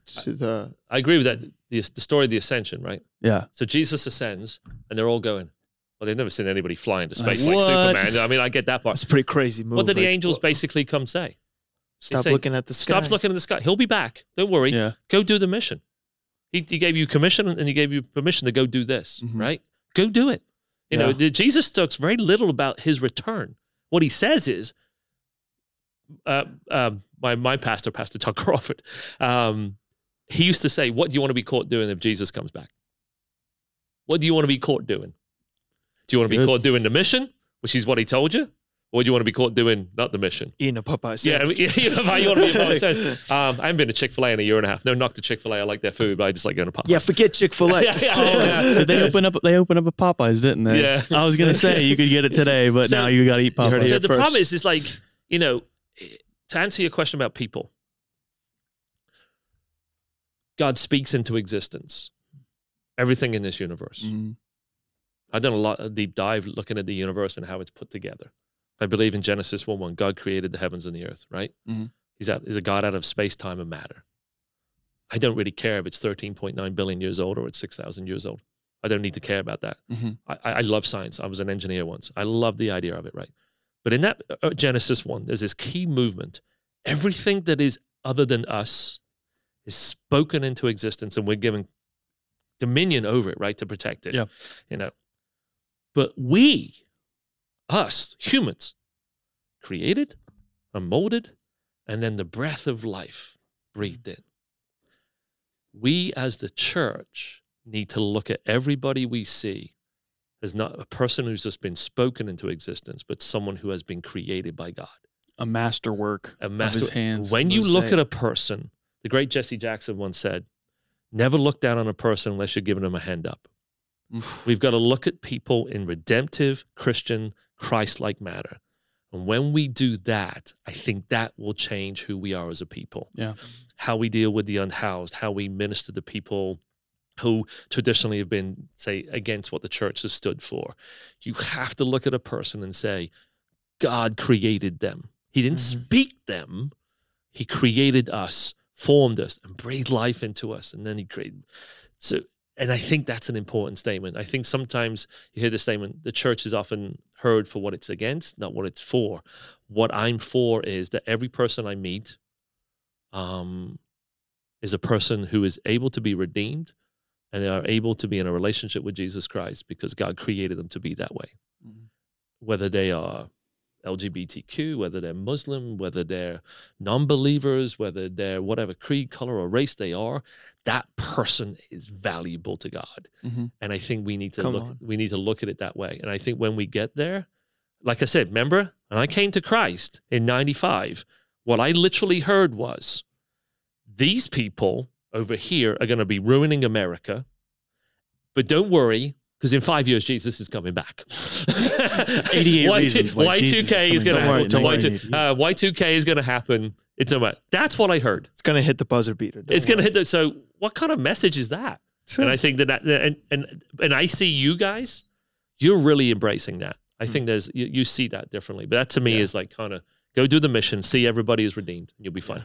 S2: To the
S4: I agree with that. The, the story of the ascension, right?
S3: Yeah.
S4: So Jesus ascends, and they're all going. Well, they've never seen anybody fly into
S3: Like,
S4: space like? Superman. I mean, I get that part.
S2: It's a pretty crazy move.
S4: What did the angels
S2: wha-
S4: basically come say?
S2: Stop
S4: say,
S2: looking at the sky.
S4: Stop looking at the sky. He'll be back. Don't worry.
S3: Yeah.
S4: Go do the mission. He, he gave you commission and he gave you permission to go do this,
S3: Mhm.
S4: right? Go do it. You know,
S2: Yeah.
S4: the- Jesus talks very little about his return. What he says is, uh, um, my my pastor, Pastor Todd Crawford, um, he used to say, "What do you want to be caught doing if Jesus comes back? What do you want to be caught doing? Do you want to be
S3: Good.
S4: caught doing the mission, which is what he told you, or do you want to be caught doing not the mission?"
S2: Eating a Popeye
S4: Yeah,
S2: sandwich.
S4: mean, you know how you want to be a Popeye. Um, I haven't been to Chick Fil A in a year and a half. No, knock to Chick Fil A. I like their food, but I just like going to Popeye.
S2: Yeah, forget Chick Fil A.
S4: Yeah, yeah,
S3: Oh,
S4: yeah.
S3: Did they open up? They open up a Popeyes, didn't they?
S4: Yeah.
S3: I was gonna say you could get it today, but
S4: So-
S3: now you got to eat
S2: You heard it
S3: Popeyes.
S4: So the
S2: first.
S4: problem is, is like, you know, to answer your question about people, God speaks into existence everything in this universe.
S3: Mhm.
S4: I've done a lot of deep dive looking at the universe and how it's put together. I believe in Genesis 1 1, God created the heavens and the earth, right?
S3: Mhm.
S4: He's, out, he's a God out of space, time, and matter. I don't really care if it's 13.9 billion years old or it's 6,000 years old. I don't need to care about that.
S3: Mhm.
S4: I, I I love science. I was an engineer once. I love the idea of it, right? But in that uh, Genesis 1, there's this key movement. Everything that is other than us is spoken into existence and we're given dominion over it, right? To protect it.
S3: Yeah.
S4: You know. But we, us, humans, created and molded, and then the breath of life breathed in. We as the church need to look at everybody we see as not a person who's just been spoken into existence, but someone who has been created by God
S3: A masterwork
S4: a
S3: of
S4: master.
S3: his hands.
S4: When you look
S2: say-
S4: at a person, the great Jesse Jackson once said, never look down on a person unless you're giving them a hand up.
S3: Oof.
S4: We've got to look at people in redemptive, Christian, Christ like manner. And when we do that, I think that will change who we are as a people.
S3: Yeah.
S4: How we deal with the unhoused, how we minister to people who traditionally have been, say, against what the church has stood for. You have to look at a person and say, God created them. He didn't
S2: Mhm.
S4: speak them, He created us, formed us, and breathed life into us. And then He created. So, and I think that's an important statement. I think sometimes you hear the statement, the church is often heard for what it's against, not what it's for. What I'm for is that every person I meet um, is a person who is able to be redeemed and are able to be in a relationship with Jesus Christ because God created them to be that way.
S3: Mhm.
S4: Whether they are LGBTQ, whether they're Muslim, whether they're non believers, whether they're whatever creed, color, or race they are, that person is valuable to God.
S3: Mhm.
S4: And I think we need to
S2: Come
S4: look
S2: on.
S4: we need to look at it that way. And I think when we get there, like I said, remember, when I came to Christ in 95, what I literally heard was these people over here are going to be ruining America. But don't worry, because in five years, Jesus is coming back.
S3: 88
S4: Y2-
S3: reasons why
S4: Y2K is going to happen. Y2, uh, Y2K is going to happen. It's a That's what I heard.
S2: It's gonna hit the buzzer beater. don't
S4: It's going to hit the. So, what kind of message is that? And I think that, that and, and and I see you guys, you're really embracing that. I think there's you, you see that differently. But that to me
S2: Yeah.
S4: is like kind of go do the mission, see everybody is redeemed, and you'll be fine.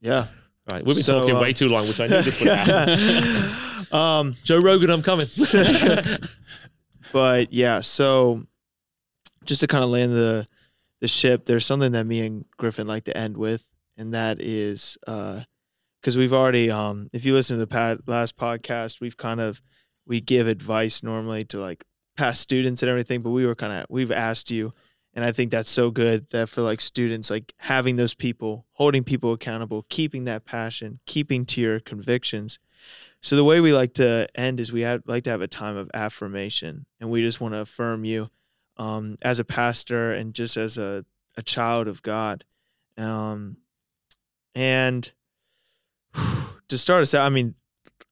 S2: Yeah.
S4: Right, we've been
S2: So,
S4: talking
S2: uh,
S4: way too long, which I knew this would happen.
S2: um,
S4: Joe Rogan, I'm coming.
S2: but yeah, so just to kind of land the the ship, there's something that me and Griffin like to end with, and that is because we've already, um, if you listen to the pad, last podcast, we've kind of we give advice normally to like past students and everything, but we were kind of we've asked you, and I think that's so good that for like students, like having those people, holding people accountable, keeping that passion, keeping to your convictions. So the way we like to end is we have, like to have a time of affirmation, and we just want to affirm you um, as a pastor and just as a, a child of God. Um, and to start us out, I mean,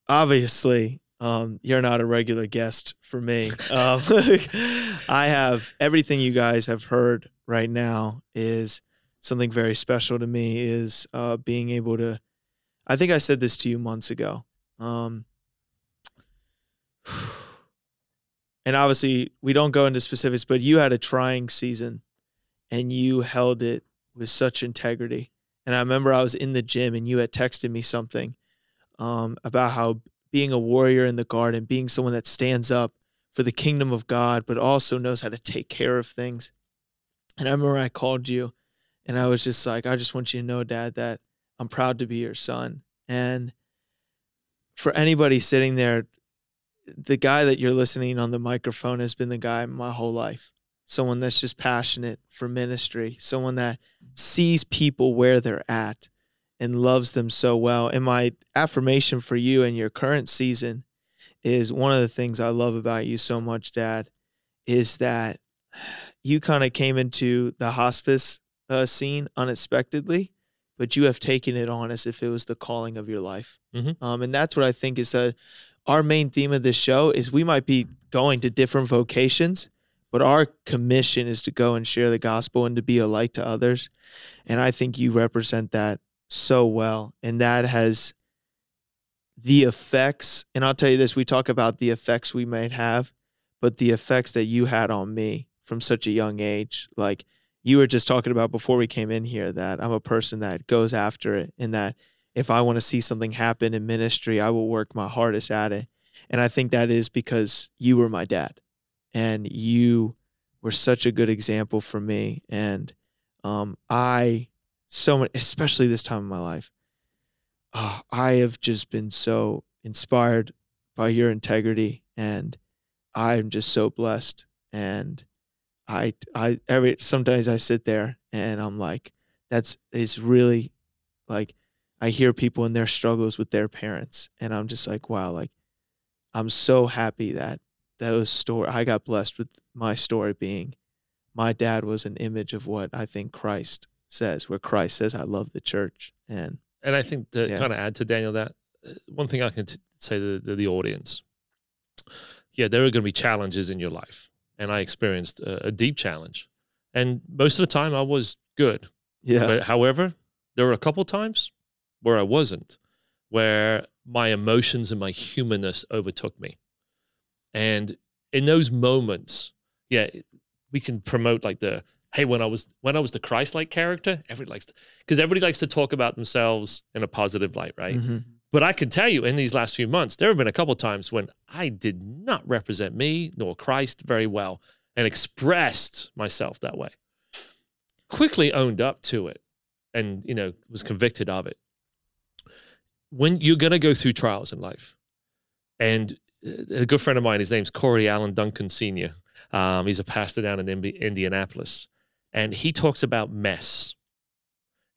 S2: obviously, um, you're not a regular guest for me. Um, I have everything you guys have heard right now is something very special to me. Is uh, being able to. I think I said this to you months ago. Um, and obviously, we don't go into specifics, but you had a trying season, and you held it with such integrity. And I remember I was in the gym, and you had texted me something um, about how being a warrior in the garden, being someone that stands up for the kingdom of God, but also knows how to take care of things. And I remember I called you And I was just like, I just want you to know, Dad, that I'm proud to be your son. And for anybody sitting there, the guy that you're listening on the microphone has been the guy my whole life. Someone that's just passionate for ministry, someone that sees people where they're at and loves them so well. And my affirmation for you in your current season is one of the things I love about you so much, Dad, is that you kind of came into the hospice uh, scene unexpectedly, but you have taken it on as if it was the calling of your life.
S4: Mhm.
S2: Um, and that's what I think is that our main theme of this show is we might be going to different vocations, but our commission is to go and share the gospel and to be a light to others. And I think you represent that so well. And that has the effects, and I'll tell you this we talk about the effects we might have, but the effects that you had on me from such a young age. Like you were just talking about before we came in here, that I'm a person that goes after it and that if I want to see something happen in ministry, I will work my hardest at it. And I think that is because you were my dad and you were such a good example for me. And um, I, so much, especially this time in my life, oh, I have just been so inspired by your integrity and I'm just so blessed. And I, I, every, sometimes I sit there and I'm like, that's, it's really like, I hear people in their struggles with their parents and I'm just like, wow, like, I'm so happy that those story, I got blessed with my story being my dad was an image of what I think Christ says, where Christ says, I love the church. And
S4: And I think to
S2: Yeah.
S4: kind of add to Daniel that uh, one thing I can t- say to the, the audience, yeah, there are going to be challenges in your life, and I experienced a, a deep challenge, and most of the time I was good.
S2: yeah,
S4: But however, there were a couple times where I wasn't, where my emotions and my humanness overtook me, and in those moments, yeah, we can promote like the hey when I was when I was the Christ-like character, everybody likes because everybody likes to talk about themselves in a positive light, right?
S2: Mhm.
S4: But I can tell you in these last few months, there have been a couple times when I did not represent me nor Christ very well and expressed myself that way. Quickly owned up to it and, you know, was convicted of it. When you're going to go through trials in life, and uh, a good friend of mine, his name's Corey Allen Duncan Sr., um, he's a pastor down in Indi- Indianapolis, and he talks about mess.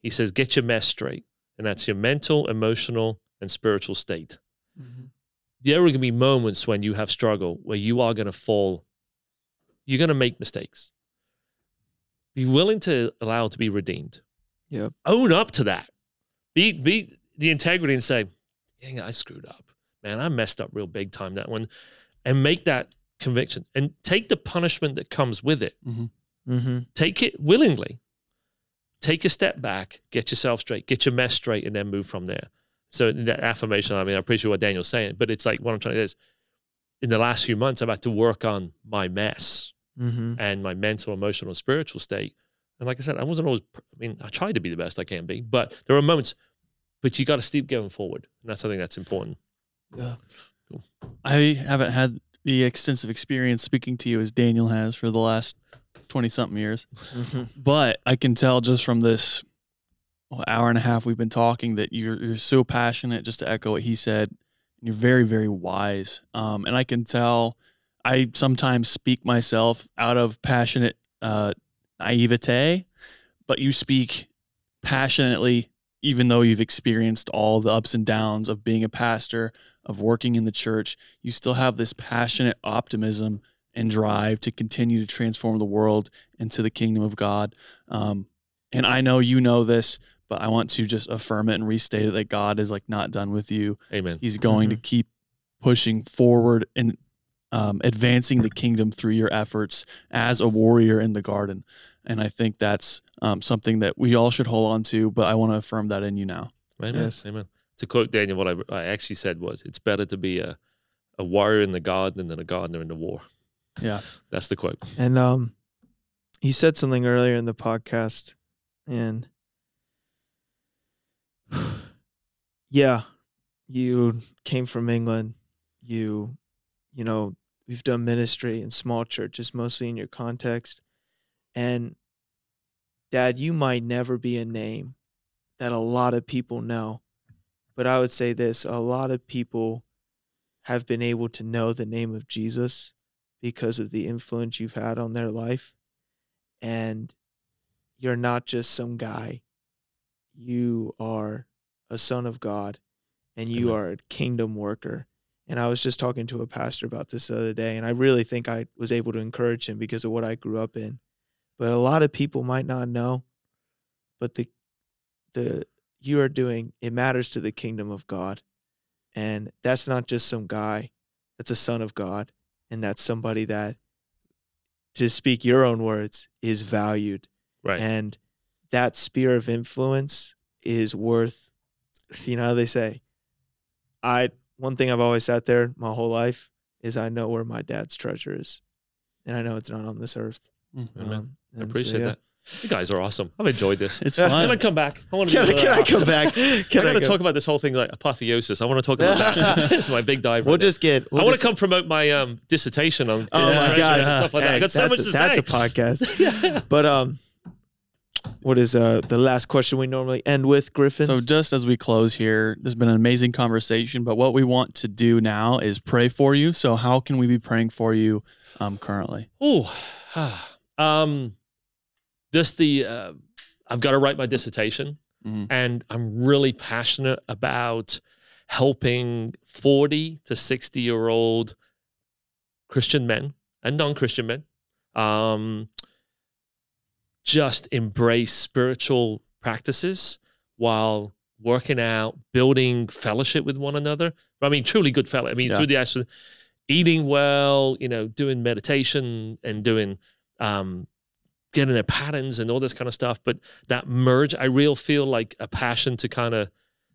S4: He says, get your mess straight and that's your mental, emotional, and spiritual state. There are going to be moments when you have struggle where you are going to fall. You're going to make mistakes. Be willing to allow to be redeemed.
S2: Yeah.
S4: Own up to that. Be be the integrity and say, "Dang, I screwed up, man. I messed up real big time that one," and make that conviction and take the punishment that comes with it
S2: Mm-hmm.
S4: Take it willingly. Take a step back, get yourself straight, get your mess straight, and then move from there. So that affirmation, I mean, I appreciate what Daniel's saying, but it's like what I'm trying to do is in the last few months, I've had to work on my mess
S2: Mm-hmm.
S4: and my mental, emotional, and spiritual state. And like I said, I wasn't always, I mean, I tried to be the best I can be, but there are moments, but you got to keep going forward. And that's something that's important.
S2: Yeah.
S3: I haven't had the extensive experience speaking to you as Daniel has for the last 20 something years,
S2: Mm-hmm.
S3: but I can tell just from this well, hour and a half we've been talking that you're, you're so passionate, just to echo what he said. You're very, very wise. Um, and I can tell I sometimes speak myself out of passionate uh, naivete, but you speak passionately, even though you've experienced all the ups and downs of being a pastor, of working in the church. You still have this passionate optimism and drive to continue to transform the world into the kingdom of God. Um, and I know you know this, but I want to just affirm it and restate it that God is like not done with you.
S4: Amen.
S3: He's going to keep pushing forward and um, advancing the kingdom through your efforts as a warrior in the garden. And I think that's um, something that we all should hold on to. But I want to affirm that in you now.
S4: Amen.
S2: Yes.
S4: Amen. To quote Daniel, what I, I actually said was, it's better to be a, a warrior in the garden than a gardener in the war.
S3: Yeah.
S4: That's the quote.
S2: And um, you said something earlier in the podcast, and yeah, you came from England. You, you know, we've done ministry in small churches, mostly in your context, and Dad, you might never be a name that a lot of people know. But I would say this a lot of people have been able to know the name of Jesus because of the influence you've had on their life. And you're not just some guy, you are a son of God and you
S4: Amen.
S2: are a kingdom worker. And I was just talking to a pastor about this the other day, and I really think I was able to encourage him because of what I grew up in. But a lot of people might not know, but the the you are doing it matters to the kingdom of God. And that's not just some guy, that's a son of God. And that's somebody that, to speak your own words, is valued.
S4: Right.
S2: And that sphere of influence is worth, you know how they say, I, one thing I've always sat there my whole life is I know where my dad's treasure is. And I know it's not on this earth.
S3: Mhm.
S2: Um,
S4: I
S2: and so,
S4: appreciate
S2: yeah.
S4: that. You guys are awesome. I've enjoyed this.
S3: It's
S2: Yeah.
S3: fun.
S4: Can I come back? I want to.
S2: Can, I- can I come back? Can
S4: I got to
S2: go?
S4: talk about this whole thing like apotheosis. I want to talk about that. this my big dive.
S2: We'll
S4: right now.
S2: just get. We'll
S4: I want
S2: just-
S4: to come promote my um, dissertation on
S2: Oh my
S4: resurrection
S2: gosh,
S4: stuff like that. I got so
S2: that's
S4: much
S2: a,
S4: to
S2: that's
S4: say.
S2: a podcast. But um, what is uh the last question we normally end with, Griffin?
S3: So just as we close here, there's been an amazing conversation, but what we want to do now is pray for you. So how can we be praying for you um, currently?
S4: Ooh, um, just the uh, I've got to write my dissertation,
S3: Mhm.
S4: and I'm really passionate about helping 40 to 60 year old Christian men and non Christian men um, just embrace spiritual practices while working out, building fellowship with one another. I mean, truly good fellow. I mean,
S3: Yeah.
S4: through the actual eating well, you know, doing meditation and doing um, getting their patterns and all this kind of stuff. But that merge, I real feel like a passion to kind of,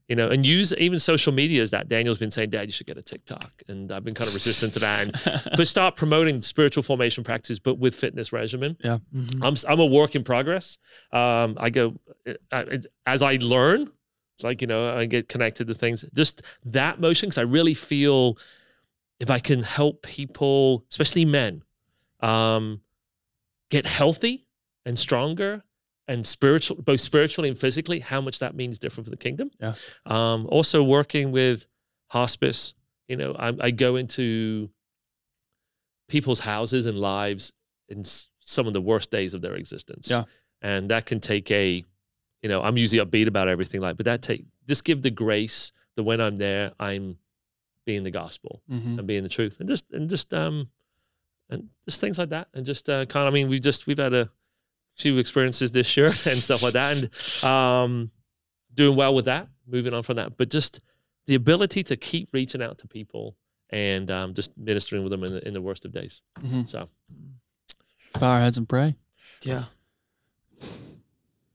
S4: you know, and use even social media as that. Daniel's been saying, Dad, you should get a TikTok. And I've been kind of resistant to that. And but start promoting spiritual formation practices, but with fitness regimen.
S2: Mhm.
S4: I'm I'm a work in progress. Um, I go as I learn, like you know, I get connected to things. Just that motion, because I really feel if I can help people, especially men, um, get healthy and stronger and spiritual, both spiritually and physically, how much that means different for the kingdom.
S3: Yeah.
S4: Um, also working with hospice. You know, I, I go into people's houses and lives in some of the worst days of their existence.
S3: Yeah.
S4: And that can take a, you know, I'm usually upbeat about everything like, but that take just give the grace that when I'm there, I'm being the gospel
S3: Mhm.
S4: and being the truth and just and just um and just things like that and just uh, kind of I mean we just we've had a few experiences this year and stuff like that and um doing well with that moving on from that but just the ability to keep reaching out to people and um, just ministering with them in the, in the worst of days
S3: Mhm.
S4: so
S3: Bow our heads and pray.
S2: Yeah.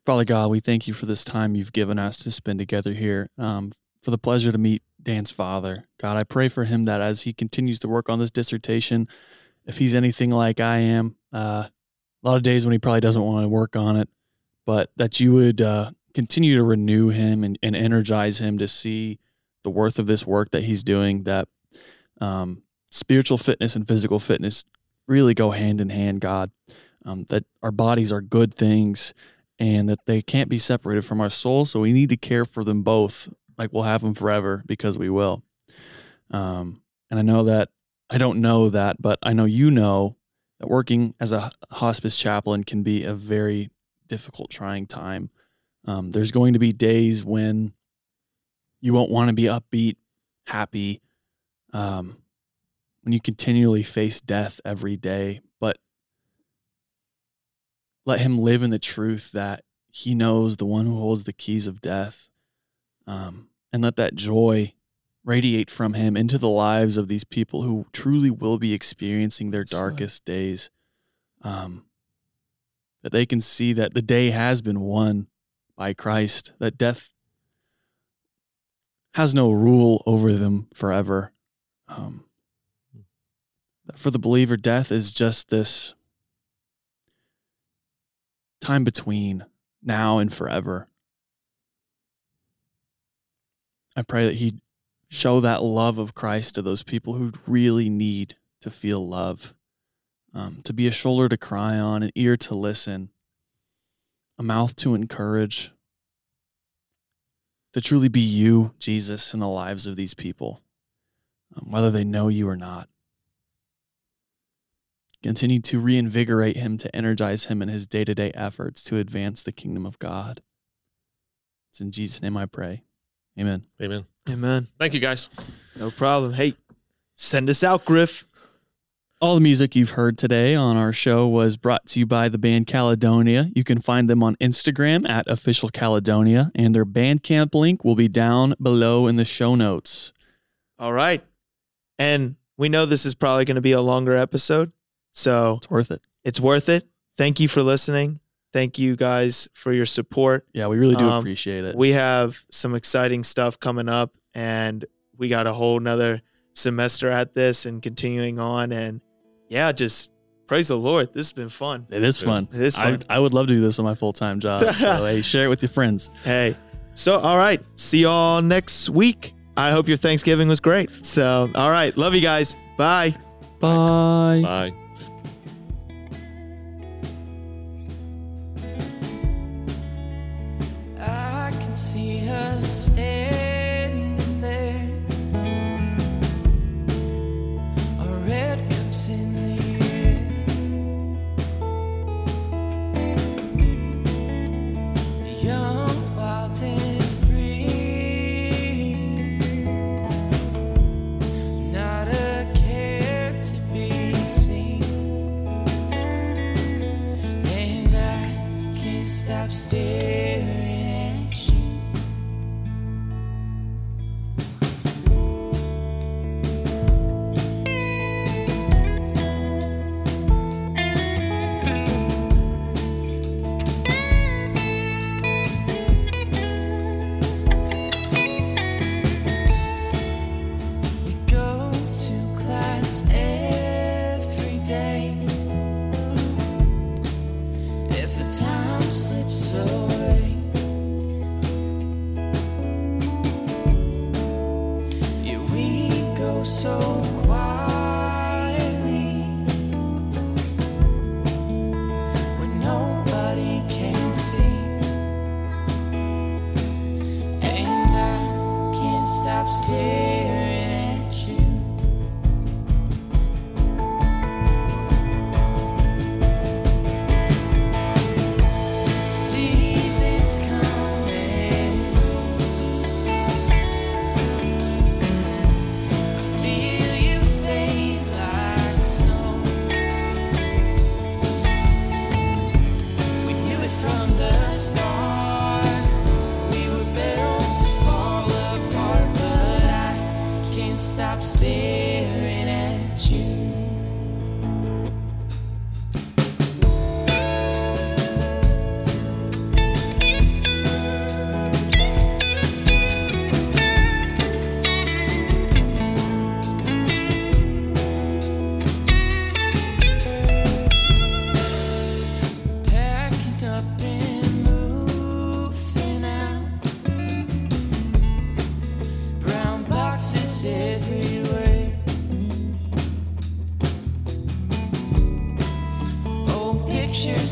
S3: Father God, we thank you for this time you've given us to spend together here. Um, for the pleasure to meet Dan's father. God, I pray for him that as he continues to work on this dissertation, if he's anything like I am, uh, a lot of days when he probably doesn't want to work on it, but that you would uh, continue to renew him and, and energize him to see the worth of this work that he's doing, that um, spiritual fitness and physical fitness really go hand in hand, God. Um, that our bodies are good things and that they can't be separated from our soul. So we need to care for them both, like we'll have them forever because we will. Um, and I know that I don't know that, but I know you know that working as a hospice chaplain can be a very difficult, trying time. Um, there's going to be days when you won't want to be upbeat, happy, um, when you continually face death every day, but let him live in the truth that he knows the one who holds the keys of death um, and let that joy radiate from him into the lives of these people who truly will be experiencing their darkest days um, that they can see that the day has been won by christ that death has no rule over them forever um, for the believer death is just this time between now and forever. I pray that He show that love of Christ to those people who really need to feel love, um, to be a shoulder to cry on, an ear to listen. a mouth to encourage, to truly be you, Jesus, in the lives of these people, um, whether they know you or not. Continue to reinvigorate him, to energize him in his day to day efforts to advance the kingdom of God. It's in Jesus' name I pray. Amen.
S4: Amen.
S2: Amen.
S4: Thank you, guys.
S2: No problem. Hey, send us out, Griff.
S3: All the music you've heard today on our show was brought to you by the band Caledonia. You can find them on Instagram at official Caledonia, and their Bandcamp link will be down below in the show notes.
S2: All right. And we know this is probably going to be a longer episode. So
S3: It's worth it.
S2: it's worth it. Thank you for listening. Thank you guys for your support.
S3: Yeah, we really do
S2: Um,
S3: appreciate it.
S2: We have some exciting stuff coming up, and we got a whole nother semester at this and continuing on. And yeah, just praise the Lord. This has been fun.
S3: it is fun.
S2: It is
S3: I,
S2: fun.
S3: I would love to do this on my full time job. so hey, share it with your friends.
S2: Hey, so all right. See y'all next week. I hope your Thanksgiving was great. So, all right. Love you guys. Bye.
S3: Bye.
S4: Bye.
S5: See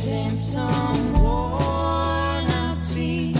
S5: and some worn out tees